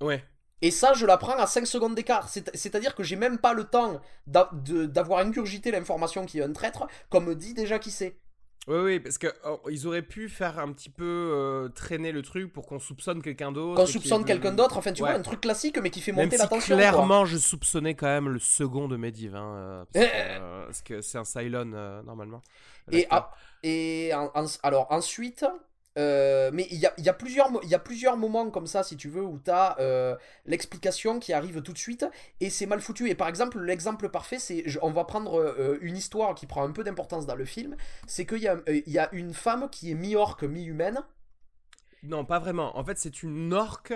Ouais. Et ça, je l'apprends à 5 secondes d'écart. C'est- C'est-à-dire que j'ai même pas le temps d'avoir ingurgité l'information qu'il y a un traître, comme me dit déjà qui c'est. Oui, oui, parce que oh, ils auraient pu faire un petit peu euh, traîner le truc pour qu'on soupçonne quelqu'un d'autre. Qu'on soupçonne quelqu'un d'autre, enfin tu Ouais. vois, un truc classique mais qui fait monter si la quoi. clairement je soupçonnais quand même le second de Medivh, hein, euh, parce, que, Euh. euh, parce que c'est un Cylon euh, normalement. Et, L'acteur. et en- en- alors ensuite, euh, mais il y a, y, a y a plusieurs moments comme ça, si tu veux, où tu as l'explication qui arrive tout de suite et c'est mal foutu. Et par exemple, l'exemple parfait, c'est on va prendre euh, une histoire qui prend un peu d'importance dans le film c'est qu'il y, euh, y a une femme qui est mi-orque, mi-humaine. Non, pas vraiment. En fait, c'est une orque,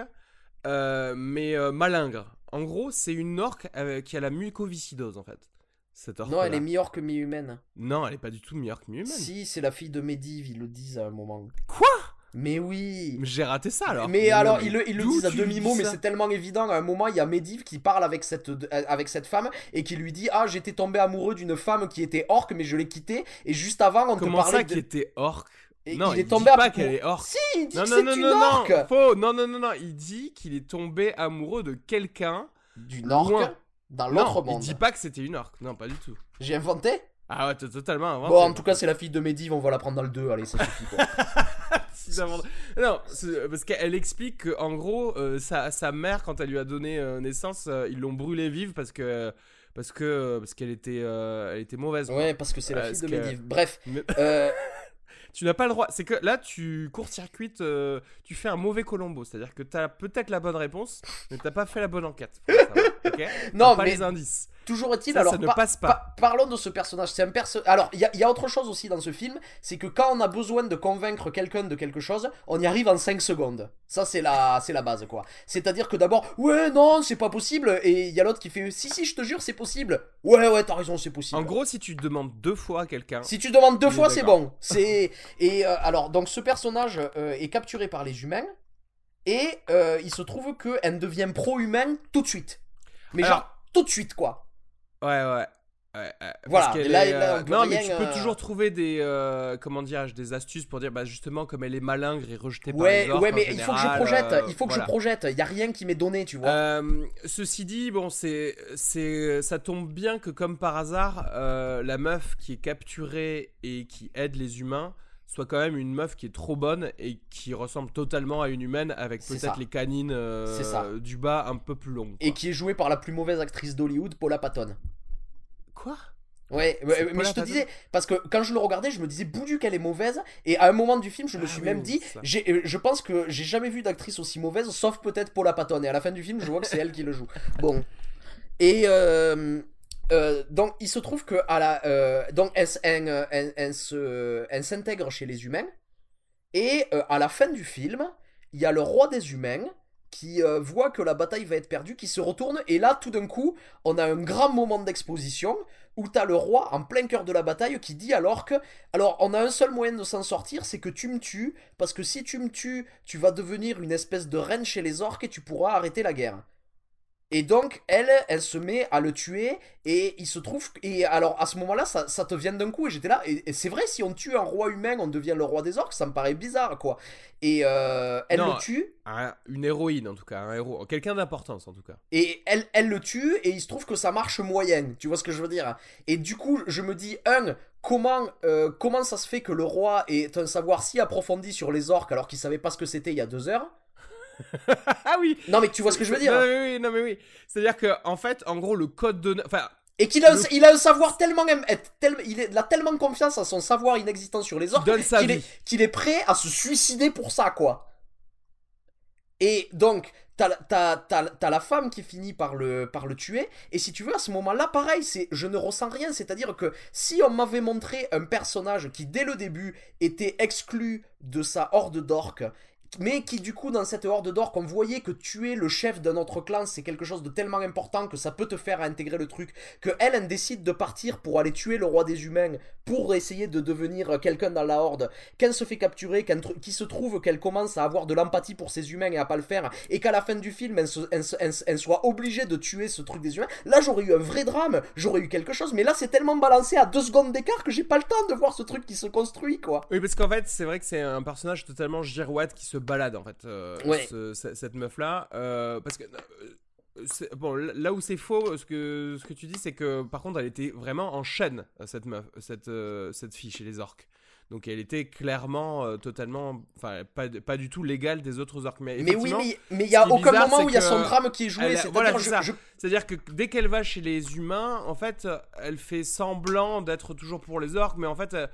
euh, mais euh, malingre. En gros, c'est une orque euh, qui a la mucoviscidose, en fait. Cette Non, elle est mi-orque, mi-humaine. Non, elle est pas du tout mi-orque, mi-humaine. Si, c'est la fille de Medivh, ils le disent à un moment. Quoi? Mais oui J'ai raté ça alors. Mais alors, mais ils le, ils le disent à demi-mot, dis mais c'est tellement évident. À un moment, il y a Medivh qui parle avec cette, avec cette femme et qui lui dit Ah, j'étais tombé amoureux d'une femme qui était orque, mais je l'ai quittée. Et juste avant, on Comment te parlait ça de. qui était orque? Et Non, il il, est dit tombé pas qu'elle est orque. Si, il dit Non, que non, c'est non, une non, orque non, faux. Non, non, non, non. Il dit qu'il est tombé amoureux de quelqu'un. D'une orque. Dans l'autre Non, il monde. dit pas que c'était une orque. Non, pas du tout. J'ai inventé Ah ouais, t'as totalement inventé. Bon, en tout cas, c'est la fille de Medivh, on va la prendre dans le 2. Allez, ça suffit quoi. Non, parce qu'elle explique qu'en gros, euh, sa, sa mère, quand elle lui a donné euh, naissance, euh, ils l'ont brûlée vive parce que parce que parce qu'elle était euh, elle était mauvaise. quoi. ouais, parce que c'est la Euh, fille de que- Medivh. Bref, euh, tu n'as pas le droit. C'est que là, tu court-circuites, euh, tu fais un mauvais Colombo. C'est-à-dire que t'as peut-être la bonne réponse, mais t'as pas fait la bonne enquête. pour savoir, non, pas mais les indices. Toujours est-il, alors ça ne passe pas. par- parlons de ce personnage. C'est un perso. Alors, il y, a- il y a autre chose aussi dans ce film, c'est que quand on a besoin de convaincre quelqu'un de quelque chose, on y arrive en 5 secondes. Ça, c'est la, c'est la base, quoi. C'est-à-dire que d'abord, ouais, non, c'est pas possible, et il y a l'autre qui fait, si, si, je te jure, c'est possible. Ouais, ouais, t'as raison, c'est possible. En gros, si tu demandes deux fois à quelqu'un, Si tu demandes deux fois, c'est bon. C'est et euh, alors donc ce personnage euh, est capturé par les humains et euh, il se trouve que elle devient pro-humain tout de suite. Mais Alors- genre tout de suite quoi. Ouais, ouais. ouais, ouais, Voilà, parce qu'elle là- est, là, euh, non, mais tu peux euh, toujours trouver des, euh, comment dirais-je, des astuces pour dire, bah justement, comme elle est malingre et rejetée par Ouais, les orques ouais, en mais il faut que je projette, euh, il faut que voilà. je projette. Il y a rien qui m'est donné, tu vois. Euh, ceci dit, bon, c'est, c'est, ça tombe bien que comme par hasard, euh, la meuf qui est capturée et qui aide les humains soit quand même une meuf qui est trop bonne et qui ressemble totalement à une humaine avec peut-être les canines euh, ça. du bas un peu plus longues. Et qui est joué par la plus mauvaise actrice d'Hollywood, Paula Patton. Quoi? Ouais, mais je te Patton? disais, parce que quand je le regardais, je me disais, boudu qu'elle est mauvaise, et à un moment du film, je me Ah suis oui, même dit, euh, je pense que j'ai jamais vu d'actrice aussi mauvaise, sauf peut-être Paula Patton, et à la fin du film, je vois que c'est elle qui le joue. Bon. Et euh, euh, donc, il se trouve que à la, euh, donc elle, euh, elle- s'intègre chez les humains, et à la fin du film, il y a le roi des humains qui voit que la bataille va être perdue, qui se retourne, et là, tout d'un coup, on a un grand moment d'exposition où t'as le roi en plein cœur de la bataille qui dit alors que alors on a un seul moyen de s'en sortir c'est que tu me tues parce que si tu me tues tu vas devenir une espèce de reine chez les orques et tu pourras arrêter la guerre et donc elle elle se met à le tuer et il se trouve et alors à ce moment là ça, ça te vient d'un coup et j'étais là et, et c'est vrai si on tue un roi humain on devient le roi des orques ça me paraît bizarre quoi et euh, elle Non. le tue Un- Une héroïne en tout cas, un héros, quelqu'un d'importance en tout cas. Et elle, elle le tue et il se trouve que ça marche moyen. Tu vois ce que je veux dire Et du coup, je me dis, un, comment, euh, comment ça se fait que le roi ait un savoir si approfondi sur les orques alors qu'il savait pas ce que c'était il y a deux heures? ah oui. Non mais tu vois ce que je veux dire. Non mais oui, non mais oui. C'est-à-dire que en fait, en gros, le code de, enfin, Et qu'il a, Le- il a un savoir tellement... il, a tellement confiance en son savoir inexistant sur les sa qu'il est, est prêt à se suicider pour ça, quoi. Et donc, t'as la femme qui finit par le, par le tuer, et si tu veux, à ce moment-là, pareil, c'est, je ne ressens rien, c'est-à-dire que si on m'avait montré un personnage qui, dès le début, était exclu de sa horde d'orques, mais qui du coup dans cette horde d'orques on voyait que tuer le chef d'un autre clan c'est quelque chose de tellement important que ça peut te faire intégrer le truc que elle, décide de partir pour aller tuer le roi des humains pour essayer de devenir quelqu'un dans la horde. Qu'elle se fait capturer qu'il se trouve qu'elle commence à avoir de l'empathie pour ces humains et à pas le faire et qu'à la fin du film elle soit obligée de tuer ce truc des humains. Là j'aurais eu un vrai drame j'aurais eu quelque chose mais là c'est tellement balancé à deux secondes d'écart que j'ai pas le temps de voir ce truc qui se construit quoi. Oui, parce qu'en fait, c'est vrai que c'est un personnage totalement girouette qui se balade en fait. euh, Ouais. ce- ce- cette meuf là, parce que euh, bon, là où c'est faux, ce que ce que tu dis, c'est que par contre, elle était vraiment en chaîne cette meuf, cette euh, cette fille chez les orques. Donc elle était clairement euh, totalement, enfin pas, pas du tout légale des autres orques. Mais, mais oui mais il y a aucun bizarre, moment où il y a son drame qui est joué elle voilà, c'est ça. je- C'est-à-dire que dès qu'elle va chez les humains, en fait, elle fait semblant d'être toujours pour les orques, mais en fait, euh,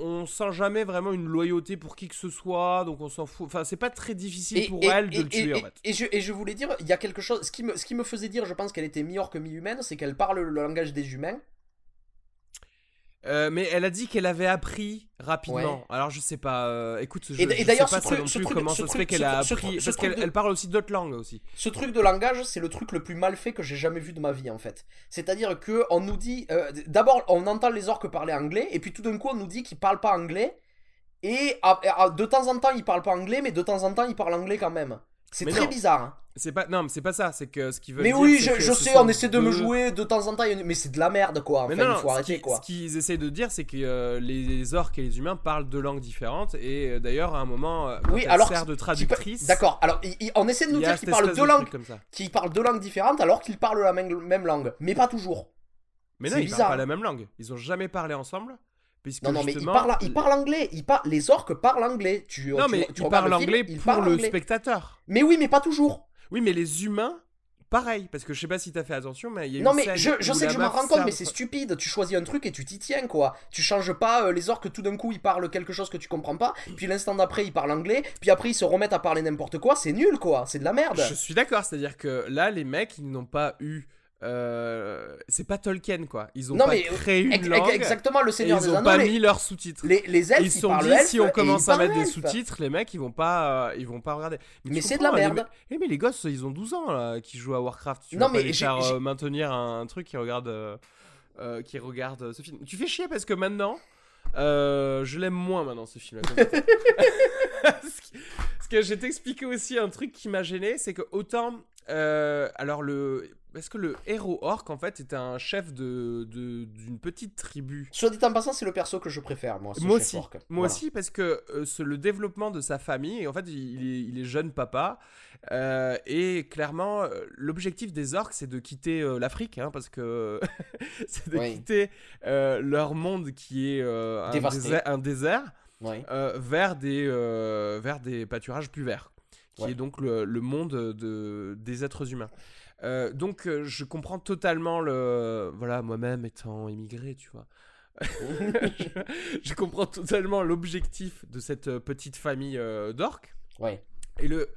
on sent jamais vraiment une loyauté pour qui que ce soit, donc on s'en fout. Enfin, c'est pas très difficile pour elle de le tuer, et- en fait. et je, et je voulais dire, il y a quelque chose. Ce qui me, ce qui me faisait dire, je pense qu'elle était mi-orque, mi-humaine, c'est qu'elle parle le langage des humains. Euh, mais elle a dit qu'elle avait appris rapidement. Ouais. Alors je sais pas. euh, écoute, je, Et et je d'ailleurs, sais pas ce truc- non ce plus truc- comment ce ça se truc- fait qu'elle ce a truc- ce appris ce parce qu'elle de- parle aussi d'autres langues aussi. Ce truc de langage, c'est le truc le plus mal fait que j'ai jamais vu de ma vie, en fait. C'est-à-dire que on nous dit. euh, D'abord, on entend les orques parler anglais, et puis tout d'un coup, on nous dit qu'ils parlent pas anglais. Et à- à- de temps en temps, ils parlent pas anglais, mais de temps en temps, ils parlent anglais quand même. C'est très non. bizarre. hein. C'est pas non, mais c'est pas ça. C'est que ce qu'ils veulent Mais dire, oui, je, sais, on essaie de me jouer de temps en temps, mais c'est de la merde, quoi. Mais non, il faut ce arrêter, qui- quoi. Ce qu'ils essaient de dire, c'est que euh, les orques et les humains parlent deux langues différentes. Et euh, d'ailleurs, à un moment, euh, quand Oui, elle alors sert de traductrice, D'accord, alors il- il- on essaie de nous dire qu'ils parlent deux de langues, qu'ils parlent deux langues différentes alors qu'ils parlent la même, même langue, mais pas toujours. Mais non, ils bizarre. parlent pas la même langue. Ils ont jamais parlé ensemble. Puisque Non, non, mais ils justement- parlent, ils parlent anglais. Ils par- Les orques parlent anglais. Tu, Non, tu- mais tu film, anglais pour le anglais. spectateur. Mais oui, mais pas toujours. Oui, mais les humains, pareil. Parce que je sais pas si t'as fait attention, mais il y a Non, une mais je, sais que je m'en rends compte, mais c'est stupide. Tu choisis un truc et tu t'y tiens, quoi. Tu changes pas euh, les orques tout d'un coup ils parlent quelque chose que tu comprends pas, puis l'instant d'après ils parlent anglais, puis après ils se remettent à parler n'importe quoi. C'est nul, quoi. C'est de la merde. Je suis d'accord, c'est-à-dire que là, les mecs, ils n'ont pas eu euh, c'est pas Tolkien quoi. Ils ont Non, pas mais, créé une Ex- langue. Exactement, le et Seigneur ils des ont pas les, mis leurs sous-titres. les, les elfes, ils se sont parlent dit si on et commence ils à mettre des sous-titres, les mecs ils vont pas, euh, ils vont pas regarder. Mais c'est de la les merde. me- Eh, mais les gosses ils ont 12 ans là, qui jouent à Warcraft. Tu Non, pas mais les faire euh, maintenir un, un truc qui regarde, euh, euh, qui regarde euh, ce film. Tu fais chier parce que maintenant, euh, je l'aime moins maintenant ce film. Parce que- je vais t'expliquer aussi un truc qui m'a gêné, c'est que autant, euh, alors le, parce que le héros orc en fait était un chef de de- d'une petite tribu. Soit dit en passant, c'est le perso que je préfère, moi. ce Moi chef aussi, orc. moi Voilà. aussi parce que euh, ce- le développement de sa famille, et en fait il est, il est jeune papa, euh, et clairement euh, l'objectif des orques c'est de quitter euh, l'Afrique, hein, parce que c'est de Oui. quitter euh, leur monde qui est euh, un, désert, un désert, Ouais. euh, vers, des, euh, vers des pâturages plus verts, qui Ouais. est donc le, le monde de, des êtres humains. Euh, donc euh, je comprends totalement le... Voilà, moi-même étant immigré, tu vois. je, je comprends totalement l'objectif de cette euh, petite famille euh, d'orques. ouais. Et, le,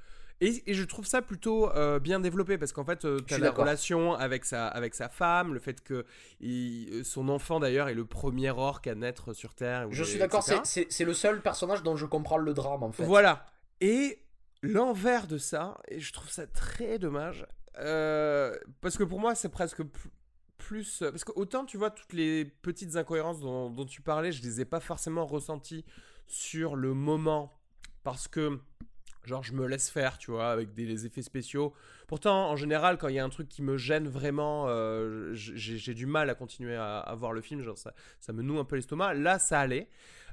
et, et je trouve ça plutôt bien développé parce qu'en fait, tu as la relation avec sa, avec sa femme, le fait que il- son enfant d'ailleurs est le premier orc à naître sur Terre. Je suis d'accord, c'est le seul personnage dont je comprends le drame, en fait. Voilà. Et l'envers de ça, et je trouve ça très dommage, euh, parce que pour moi, c'est presque pl- plus. Parce que autant, tu vois, toutes les petites incohérences dont, tu parlais, je les ai pas forcément ressenties sur le moment, parce que. Genre, je me laisse faire, tu vois, avec des effets spéciaux. Pourtant, en général, quand il y a un truc qui me gêne vraiment, euh, j'ai du mal à continuer à, voir le film. Genre, ça me noue un peu l'estomac. Là, ça allait.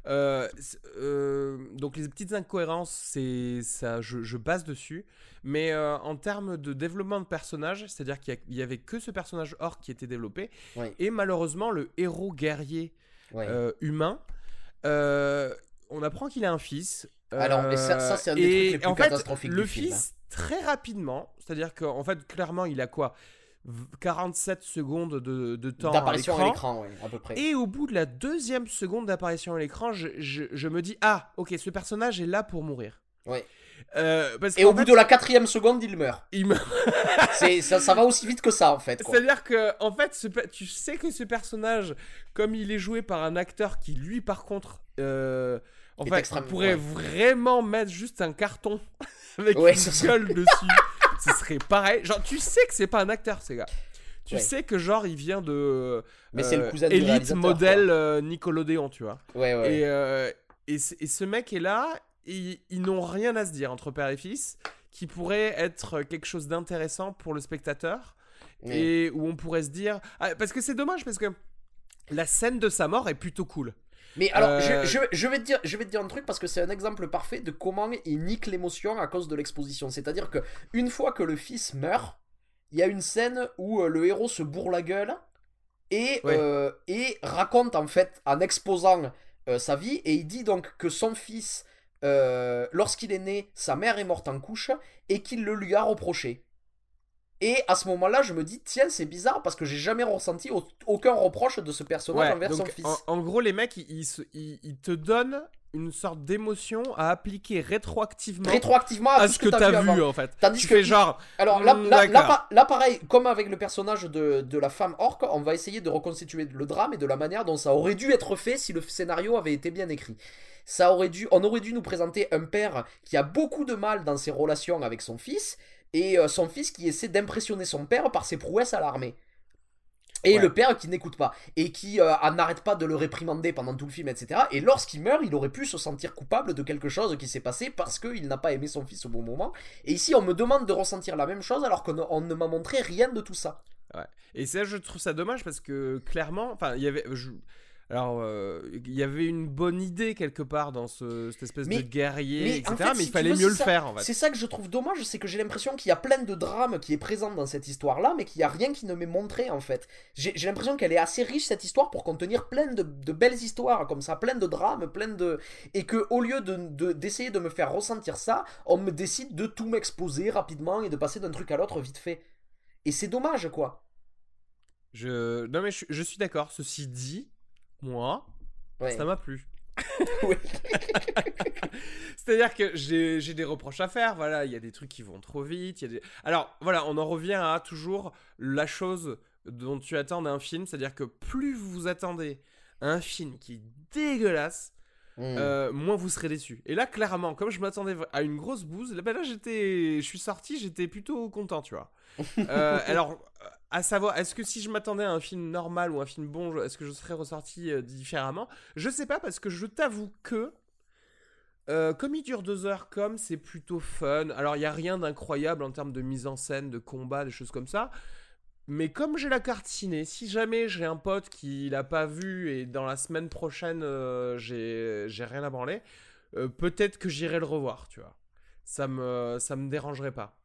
Euh, euh, donc les petites incohérences, c'est ça, je, je base dessus. Mais euh, en termes de développement de personnage, c'est-à-dire qu'il y avait que ce personnage orc qui était développé, Ouais. et malheureusement le héros guerrier Ouais. humain, on apprend qu'il a un fils. Alors, mais ça- ça, c'est un des et trucs les plus en fait, catastrophiques Le du film, hein. fils, très rapidement, c'est-à-dire qu'en fait, clairement, il a quoi? 47 secondes de, de temps D'apparition à l'écran. ouais, à peu près. Et au bout de la deuxième seconde d'apparition à l'écran, je, je- je me dis Ah, ok, ce personnage est là pour mourir. Ouais. Euh, parce Et au bout de la quatrième seconde, il meurt. il me- C'est ça, ça va aussi vite que ça, en fait. quoi. C'est-à-dire que, en fait, ce tu sais que ce personnage, comme il est joué par un acteur qui, lui, par contre, euh, en fait, pourrait ouais. vraiment mettre juste un carton avec Ouais, une gueule dessus. Ce serait pareil. Genre, tu sais que c'est pas un acteur, ces gars. Tu Ouais. sais que, genre, il vient de. Mais c'est le euh, cousin Elite réalisateur, modèle euh, tu vois. Ouais, ouais. Et, euh, et, ce mec est là, et ils n'ont rien à se dire entre père et fils, qui pourrait être quelque chose d'intéressant pour le spectateur, Ouais. et où on pourrait se dire... Ah, parce que c'est dommage, parce que la scène de sa mort est plutôt cool. Mais alors, Euh, je, je- je vais te dire, je vais te dire un truc parce que c'est un exemple parfait de comment il nique l'émotion à cause de l'exposition. C'est-à-dire que une fois que le fils meurt, il y a une scène où euh, le héros se bourre la gueule et, euh, et raconte en fait en exposant euh, sa vie et il dit donc que son fils, lorsqu'il est né, sa mère est morte en couche et qu'il le lui a reproché. Et à ce moment-là, je me dis, tiens, c'est bizarre parce que j'ai jamais ressenti au- aucun reproche de ce personnage Ouais, envers son fils. en, en gros, les mecs, ils, te donnent une sorte d'émotion à appliquer rétroactivement Rétroactivement à ce que t'as t'as vu, avant. en fait. Tandis tu que fais genre... Alors là, Hmm, là, pareil, comme avec le personnage de, de la femme orque, on va essayer de reconstituer le drame et de la manière dont ça aurait dû être fait si le scénario avait été bien écrit. Ça aurait dû, on aurait dû nous présenter un père qui a beaucoup de mal dans ses relations avec son fils et euh, son fils qui essaie d'impressionner son père par ses prouesses à l'armée. Et Ouais. le père qui n'écoute pas et qui euh, n'arrête pas de le réprimander pendant tout le film, etc. Et lorsqu'il meurt, il aurait pu se sentir coupable de quelque chose qui s'est passé parce qu'il n'a pas aimé son fils au bon moment. Et ici, on me demande de ressentir la même chose alors qu'on ne- m'a montré rien de tout ça. Et ça, je trouve ça dommage parce que clairement, enfin, il y avait, je- alors, euh, il y avait une bonne idée quelque part dans ce, cette espèce Mais- de guerrier, mais etc. en fait, mais si il fallait veux, mieux le ça- faire en fait. C'est ça que je trouve dommage, c'est que j'ai l'impression qu'il y a plein de drames qui est présent dans cette histoire-là, mais qu'il n'y a rien qui ne m'est montré en fait. J'ai l'impression qu'elle est assez riche cette histoire pour contenir plein de, de belles histoires comme ça, plein de drames, plein de... Et que au lieu d'essayer de, d'essayer de me faire ressentir ça, on me décide de tout m'exposer rapidement et de passer d'un truc à l'autre vite fait. Et c'est dommage quoi. Je, non mais je, je suis d'accord. Ceci dit, moi, Ouais. ça m'a plu. C'est-à-dire que j'ai des reproches à faire, voilà, il y a des trucs qui vont trop vite, il y a des... Alors, voilà, on en revient à toujours la chose dont tu attends d'un film, c'est-à-dire que plus vous attendez à un film qui est dégueulasse, Mm. euh, moins vous serez déçu. Et là, clairement, comme je m'attendais à une grosse bouse, là, bah là j'étais, je suis sorti, j'étais plutôt content, tu vois. Euh, alors, à savoir, est-ce que si je m'attendais à un film normal ou un film bon, est-ce que je serais ressorti euh, différemment? Je sais pas parce que je t'avoue que euh, comme il dure deux heures, comme c'est plutôt fun. Alors, il y a rien d'incroyable en termes de mise en scène, de combat, des choses comme ça. Mais comme j'ai la carte ciné, si jamais j'ai un pote qui l'a pas vu et dans la semaine prochaine euh, j'ai rien à branler, peut-être que j'irai le revoir, tu vois. Ça me ça me dérangerait pas.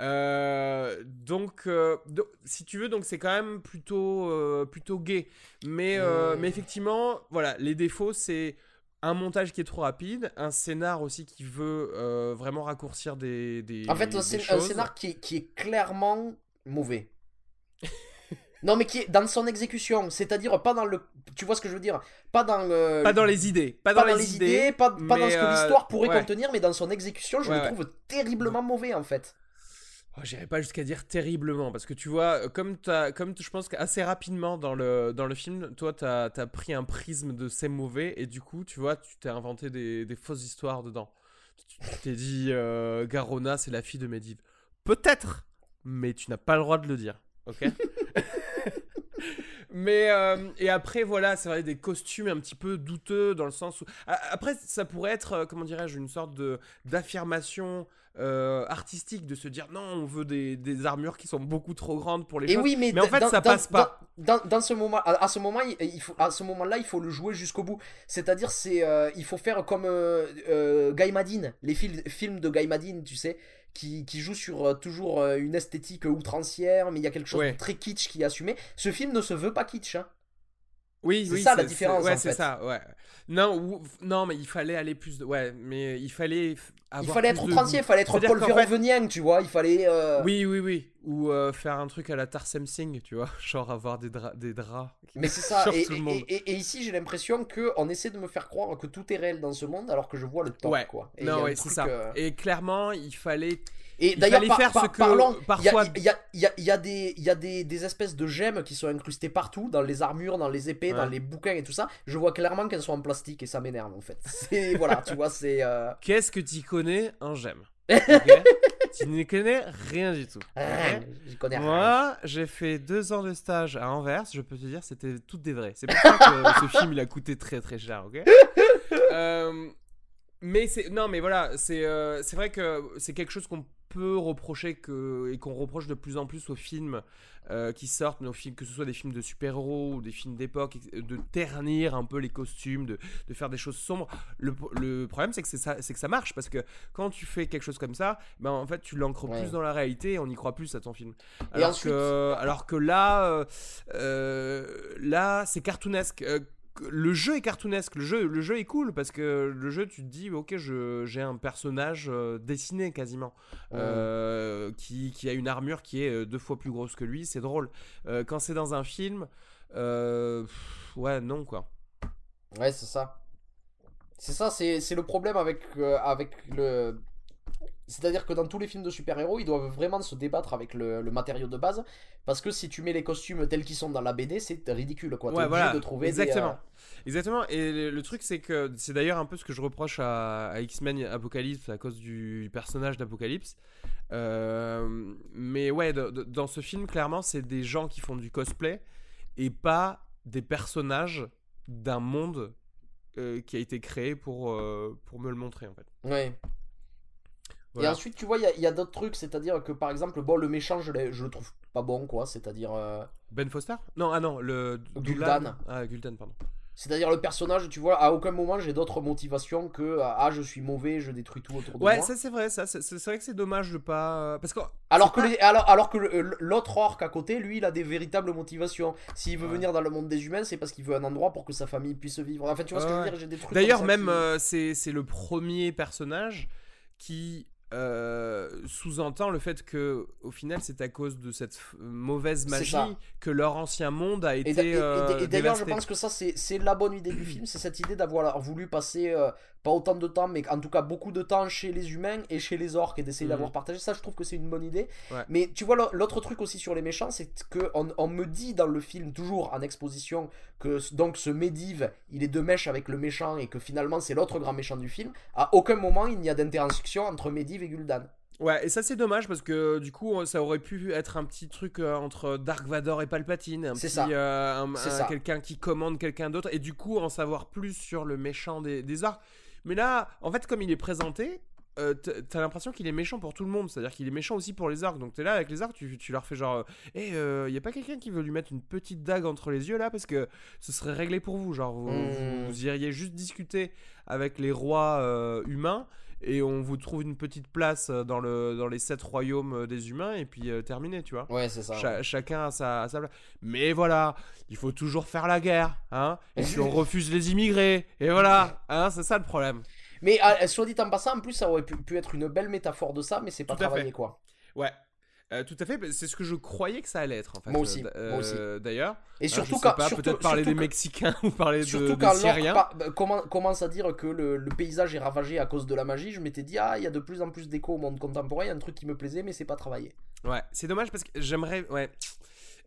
Euh, donc, euh, do- si tu veux, donc c'est quand même plutôt euh, plutôt gay. Mais mais effectivement, voilà, les défauts c'est un montage qui est trop rapide, un scénar aussi qui veut vraiment raccourcir des, des En fait, un, scénar qui est, qui est clairement mauvais. non, mais qui est dans son exécution, c'est-à-dire pas dans le. Tu vois ce que je veux dire Pas dans le. Pas dans les idées. Pas, pas dans les idées, pas, pas dans ce que l'histoire pourrait ouais. contenir, mais dans son exécution, je Ouais, le ouais. trouve terriblement mauvais en fait. Oh, J'irais pas jusqu'à dire terriblement, parce que tu vois, euh, comme, t'as- comme je pense qu'assez rapidement dans le, dans le film, toi, t'as as pris un prisme de c'est mauvais, et du coup, tu vois, tu t'es inventé des, des fausses histoires dedans. Tu tu t'es dit, euh, Garona, c'est la fille de Medivh. Peut-être, mais tu n'as pas le droit de le dire, ok? Mais euh, et après voilà c'est vrai des costumes un petit peu douteux dans le sens où après ça pourrait être comment dirais-je une sorte de d'affirmation euh, artistique de se dire non on veut des, des armures qui sont beaucoup trop grandes pour les Et choses oui, mais, mais en dans- fait, ça passe pas. Dans, ce moment, à, à ce moment, il, il faut, à ce moment-là, il faut le jouer jusqu'au bout. C'est-à-dire, c'est, euh, il faut faire comme euh, euh, Guy Madin, les fil- films de Guy Madin, tu sais, qui, qui jouent sur euh, toujours euh, une esthétique outrancière, mais il y a quelque chose Ouais. de très kitsch qui est assumé. Ce film ne se veut pas kitsch. Hein. Oui c'est oui ça, la différence, ouais en c'est fait. ça ouais non ou- non mais il fallait aller plus de ouais mais il fallait Il fallait être outrancier, il fallait être Paul Véronvenien, tu vois. Il fallait. euh, oui oui oui ou euh, faire un truc à la Tarsem Singh tu vois genre avoir des draps des draps Mais c'est ça. Et, tout le et- monde. et- et ici, j'ai l'impression que on essaie de me faire croire que tout est réel dans ce monde, alors que je vois le top, Ouais. quoi. Et non ouais c'est ça euh, et clairement il fallait Et Il d'ailleurs, par- faire par- ce que parlons, il y a- parfois- il y a, y a- il y a des, y a des, des espèces de gemmes qui sont incrustées partout, dans les armures, dans les épées, dans les bouquins et tout ça. Je vois clairement qu'elles sont en plastique et ça m'énerve en fait. C'est voilà, tu vois, c'est euh, Qu'est-ce que tu connais en gemme? Tu n'y connais rien du tout. rien, connais rien. Moi, j'ai fait deux ans de stage à Anvers. Je peux te dire, c'était toutes des vrais. C'est pour ça que ce film, il a coûté très très cher, ok? Euh, Mais c'est non, mais voilà, c'est euh, c'est vrai que c'est quelque chose qu'on peut reprocher que et qu'on reproche de plus en plus aux films euh, qui sortent, nos films, que ce soit des films de super-héros ou des films d'époque, de ternir un peu les costumes, de, de faire des choses sombres. Le, le problème, c'est que ça, c'est que ça marche parce que quand tu fais quelque chose comme ça, ben en fait, tu l'ancres Ouais. plus dans la réalité et on y croit plus à ton film. Et Alors ensuite- que, alors que là, euh, euh, là, c'est cartoonesque. Le jeu est cartoonesque, le jeu, le jeu est cool parce que le jeu, tu te dis, ok, je- j'ai un personnage euh, dessiné quasiment, euh, qui, qui a une armure qui est euh, deux fois plus grosse que lui, c'est drôle. Euh, quand c'est dans un film, euh, pff, ouais, non quoi. Ouais, c'est ça. C'est ça, c'est c'est le problème avec, avec le. C'est-à-dire que dans tous les films de super-héros, ils doivent vraiment se débattre avec le, le matériau de base. Parce que si tu mets les costumes tels qu'ils sont dans la BD, c'est ridicule quoi. Ouais, obligé voilà, de trouver des, exactement. euh, Exactement. Et le, le truc, c'est que c'est d'ailleurs un peu ce que je reproche à, à X-Men Apocalypse à cause du personnage d'Apocalypse. Euh, mais ouais, de- de- dans ce film, clairement, c'est des gens qui font du cosplay et pas des personnages d'un monde euh, qui a été créé pour, euh, pour me le montrer en fait. Ouais. Voilà. Et ensuite, tu vois, il y a- d'autres trucs, c'est-à-dire que par exemple, bon, le méchant, je, je le trouve pas bon, quoi. C'est-à-dire. euh, Ben Foster? Non, ah non, le Gul'dan. Ah, Gul'dan, pardon. C'est-à-dire le personnage, tu vois, à aucun moment j'ai d'autres motivations que ah je suis mauvais, je détruis tout autour de Ouais, moi. ça c'est vrai, ça c'est vrai que c'est dommage de pas parce que Alors que, pas- les- alors, alors que l'autre orc à côté, lui, il a des véritables motivations. S'il veut Ouais. venir dans le monde des humains, c'est parce qu'il veut un endroit pour que sa famille puisse vivre. Enfin, tu vois ce que je veux Ouais. dire J'ai des trucs. D'ailleurs, même qui- euh, c'est le premier personnage qui euh, sous-entend le fait que au final c'est à cause de cette mauvaise magie que leur ancien monde a été et- euh, d'ailleurs, je pense que ça, c'est la bonne idée du film. C'est cette idée d'avoir voulu passer, euh, pas autant de temps, mais en tout cas beaucoup de temps chez les humains et chez les orques et d'essayer Mhm. d'avoir partagé. Ça, je trouve que c'est une bonne idée. Ouais. Mais tu vois, l'au- l'autre truc aussi sur les méchants, c'est que on, on me dit dans le film, toujours en exposition, que donc ce Medivh, il est de mèche avec le méchant et que finalement c'est l'autre grand méchant du film. À aucun moment il n'y a d'interaction entre Medivh et Gul'dan. Ouais, et ça c'est dommage parce que du coup ça aurait pu être un petit truc euh, entre Dark Vador et Palpatine, un C'est petit, ça. euh, quelqu'un qui commande quelqu'un d'autre et du coup en savoir plus sur le méchant des, des orques. Mais là, en fait, comme il est présenté, euh, t'as l'impression qu'il est méchant pour tout le monde, c'est-à-dire qu'il est méchant aussi pour les orques. Donc t'es là avec les orques, tu, tu leur fais genre, hé, y a pas quelqu'un qui veut lui mettre une petite dague entre les yeux là parce que ce serait réglé pour vous, genre vous, Hmm. vous iriez juste discuter avec les rois euh, humains et on vous trouve une petite place euh, dans, le, dans les sept royaumes euh, des humains et puis euh, terminé, tu vois. Ouais, c'est ça. Cha- chacun a sa, a sa place. Mais voilà, il faut toujours faire la guerre, hein. Et puis on refuse les immigrés, et voilà, hein, c'est ça le problème. Mais ah, soit dit en passant, en plus, ça aurait pu, pu être une belle métaphore de ça, mais c'est pas Tout à fait. travaillé quoi. Ouais. Euh, tout à fait, c'est ce que je croyais que ça allait être en fait. Moi aussi, euh, aussi. euh, D'ailleurs, Et surtout quand, peut-être parler surtout des que- Mexicains ou parler de, des Syriens. commence à dire que le, le paysage est ravagé à cause de la magie, je m'étais dit, ah, il y a de plus en plus d'écho au monde contemporain, il y a un truc qui me plaisait, mais c'est pas travaillé. Ouais, c'est dommage parce que j'aimerais. Ouais.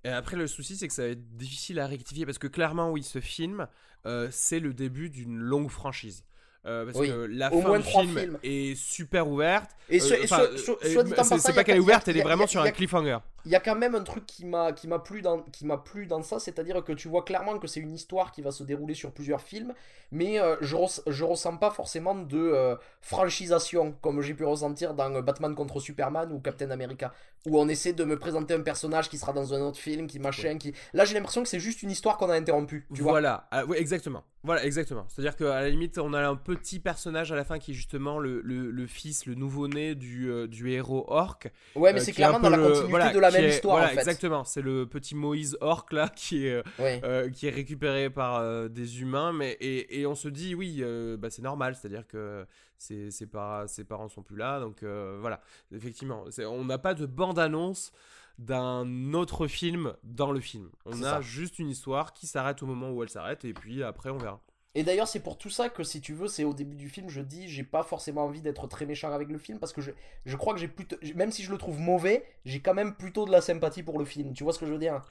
Et après, le souci, c'est que ça va être difficile à rectifier parce que clairement, oui, ce film, euh, c'est le début d'une longue franchise. Euh, parce Oui, que la au fin du film films. est super ouverte. Et, ce- ce- c'est- pas qu'elle est ouverte, elle est vraiment sur un cliffhanger. Il y a quand même un truc qui m'a qui m'a plu dans qui m'a plu dans ça, c'est-à-dire que tu vois clairement que c'est une histoire qui va se dérouler sur plusieurs films, mais euh, je res- je ressens pas forcément de euh, franchisation comme j'ai pu ressentir dans euh, Batman contre Superman ou Captain America, où on essaie de me présenter un personnage qui sera dans un autre film, qui machin, qui là j'ai l'impression que c'est juste une histoire qu'on a interrompue, tu vois. voilà, Ah, oui, exactement. Voilà, exactement. C'est-à-dire qu'à la limite, on a un petit personnage à la fin qui est justement le, le, le fils, le nouveau-né du, euh, du héros orc. Ouais, mais c'est clairement dans la le- continuité voilà, de la même est- histoire Voilà, en fait. exactement. C'est le petit Moïse orc là qui est, euh, euh, qui est récupéré par euh, des humains, mais et, et on se dit oui, euh, bah, c'est normal, c'est-à-dire que ses, ses, para- ses parents sont plus là, donc voilà, effectivement, on n'a pas de bande-annonce d'un autre film dans le film. On a ça. juste une histoire qui s'arrête au moment où elle s'arrête, et puis après on verra. Et d'ailleurs, c'est pour tout ça que si tu veux, c'est au début du film, je dis, j'ai pas forcément envie d'être très méchant avec le film parce que je, crois que j'ai plutôt, même si je le trouve mauvais, j'ai quand même plutôt de la sympathie pour le film. Tu vois ce que je veux dire?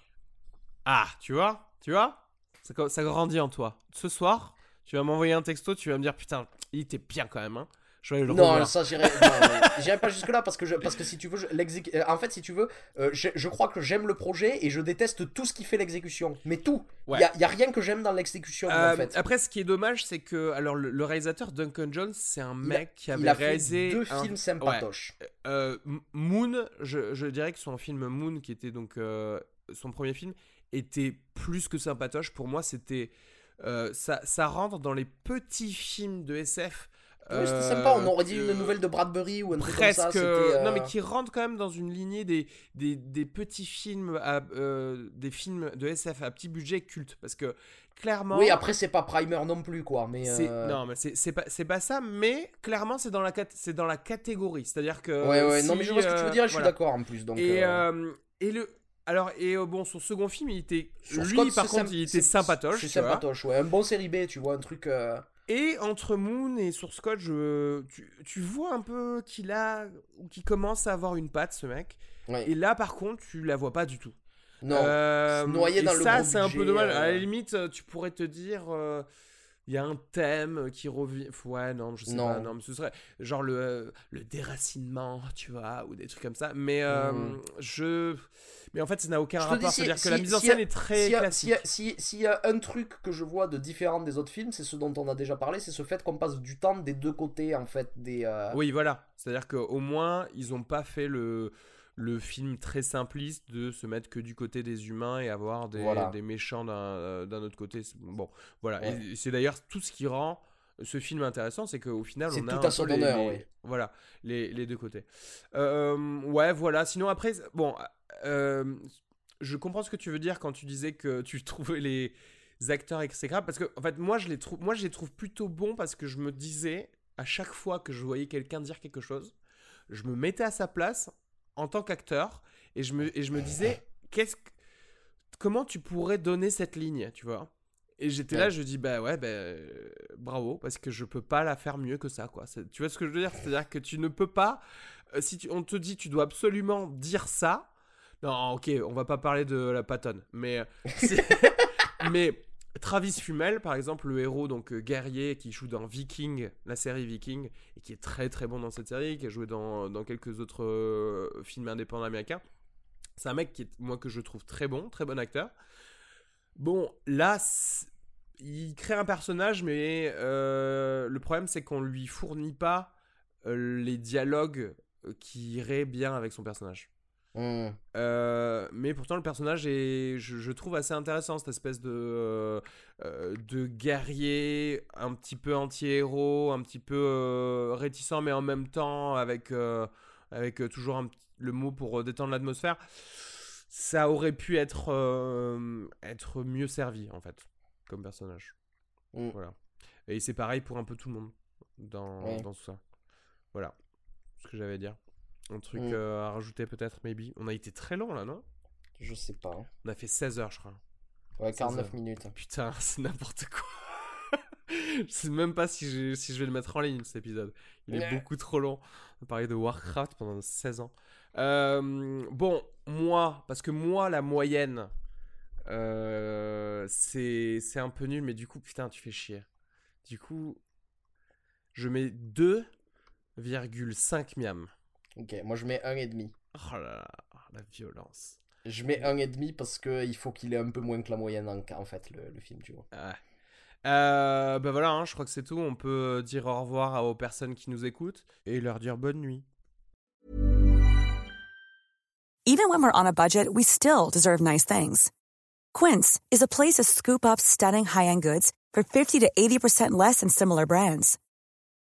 Ah, tu vois, tu vois, ça, ça grandit en toi. Ce soir, tu vas m'envoyer un texto, tu vas me dire putain, il était bien quand même, hein. Je vais aller le Non, revoir. ça j'irai, pas jusque là parce que je, parce que si tu veux, je- l'exé- euh, en fait, si tu veux, euh, je, je crois que j'aime le projet et je déteste tout ce qui fait l'exécution. Mais tout, il Ouais. y, a, a rien que j'aime dans l'exécution Euh, en fait. Après, ce qui est dommage, c'est que alors le, le réalisateur Duncan Jones, c'est un Il mec qui avait Il a fait réalisé deux un- films sympatoches. Euh, Moon. Je, je dirais que son film Moon, qui était donc son premier film, était plus que sympatoche. Pour moi, c'était ça, ça rentre dans les petits films de SF. C'était euh, sympa, on aurait dit une nouvelle de Bradbury ou un truc presque comme ça. euh, non mais qui rentre quand même dans une lignée des, des, des petits films à, euh, des films de SF à petit budget culte parce que clairement Oui, après, c'est pas Primer non plus, quoi. Mais euh, non mais c'est pas pas ça mais clairement c'est dans la dans la catégorie c'est à dire que Ouais, ouais, non, mais je vois ce que tu veux euh, dire je suis d'accord en plus. Donc, et euh, euh, et le alors et euh, bon son second film il était sur lui Scott, par contre il était sympatoche C'est sympatoche, ouais. Un bon série B, tu vois, un truc. euh, Et entre Moon et Source Code, je, tu, tu vois un peu qu'il a ou qu'il commence à avoir une patte ce mec. Ouais. Et là par contre, tu la vois pas du tout. Non. Euh, noyé et dans le ça, c'est un peu dommage. À la euh. limite, tu pourrais te dire, euh, il y a un thème qui revient. Ouais, non, je sais Non. pas. Non, mais ce serait genre le, le déracinement, tu vois, ou des trucs comme ça. Mais euh, Mhm. je. Mais en fait, ça n'a aucun Je rapport. si- C'est-à-dire que la mise en scène est très classique. s'il y a- si- s'il y a un truc que je vois de différent des autres films, c'est ce dont on a déjà parlé, c'est ce fait qu'on passe du temps des deux côtés, en fait, des... euh, Oui, voilà. C'est-à-dire qu'au moins, ils n'ont pas fait le, le film très simpliste de se mettre que du côté des humains et avoir des, Voilà. des méchants d'un euh, d'un autre côté. C'est- Bon, voilà. Ouais. C'est d'ailleurs tout ce qui rend ce film intéressant, c'est qu'au final, on a tout à son les, honneur, les- oui. voilà, les, les deux côtés. Euh, ouais, voilà. Sinon, après, bon, euh, je comprends ce que tu veux dire quand tu disais que tu trouvais les acteurs exécrables parce que en fait moi je les trouve moi je les trouve plutôt bons parce que je me disais à chaque fois que je voyais quelqu'un dire quelque chose je me mettais à sa place en tant qu'acteur et je me, et je me disais, qu'est-ce que- comment tu pourrais donner cette ligne, tu vois? Et j'étais là, je dis, bah ouais, bah, euh, bravo, parce que je peux pas la faire mieux que ça, quoi. Tu vois ce que je veux dire? C'est-à-dire que tu ne peux pas, euh, si tu- on te dit, tu dois absolument dire ça. Non, ok, on va pas parler de la patonne, mais, euh, mais Travis Fumel, par exemple, le héros donc euh, guerrier qui joue dans Viking, la série Viking, et qui est très très bon dans cette série, qui a joué dans, quelques autres euh, films indépendants américains. C'est un mec qui est, moi, que je trouve très bon, très bon acteur. Bon, là, il crée un personnage, mais euh, le problème, c'est qu'on lui fournit pas les dialogues qui iraient bien avec son personnage. Hmm. Euh, mais pourtant, le personnage est, je, je trouve assez intéressant, cette espèce de, euh, euh, de guerrier, un petit peu anti-héros, un petit peu euh, réticent, mais en même temps avec, avec toujours un le mot pour détendre l'atmosphère. Ça aurait pu être, être mieux servi, en fait, comme personnage. Mm. Voilà. Et c'est pareil pour un peu tout le monde dans, dans tout ça. Voilà ce que j'avais à dire. Un truc Mm. euh, à rajouter peut-être, maybe. On a été très long là, non? Je sais pas. On a fait 16 heures, je crois. Ouais, Ça, 49 ça- minutes. Putain, c'est n'importe quoi. je sais même pas si je, si je vais le mettre en ligne cet épisode. Il est beaucoup trop long. On a parlé de Warcraft pendant 16 ans. Euh, bon, moi, parce que moi, la moyenne, euh, c'est c'est un peu nul, mais du coup, putain, tu fais chier. Du coup, je mets 2,5 miam. Ok, moi je mets 1,5. Oh là là, la violence. Je mets 1,5 parce qu'il faut qu'il ait un peu moins que la moyenne en, en fait, le, le film, tu vois. Ouais. Euh, bah voilà, hein, je crois que c'est tout. On peut dire au revoir aux personnes qui nous écoutent et leur dire bonne nuit. Even when we're on a budget, we still deserve nice things. Quince is a place to scoop up stunning high-end goods for 50 to 80% less than similar brands.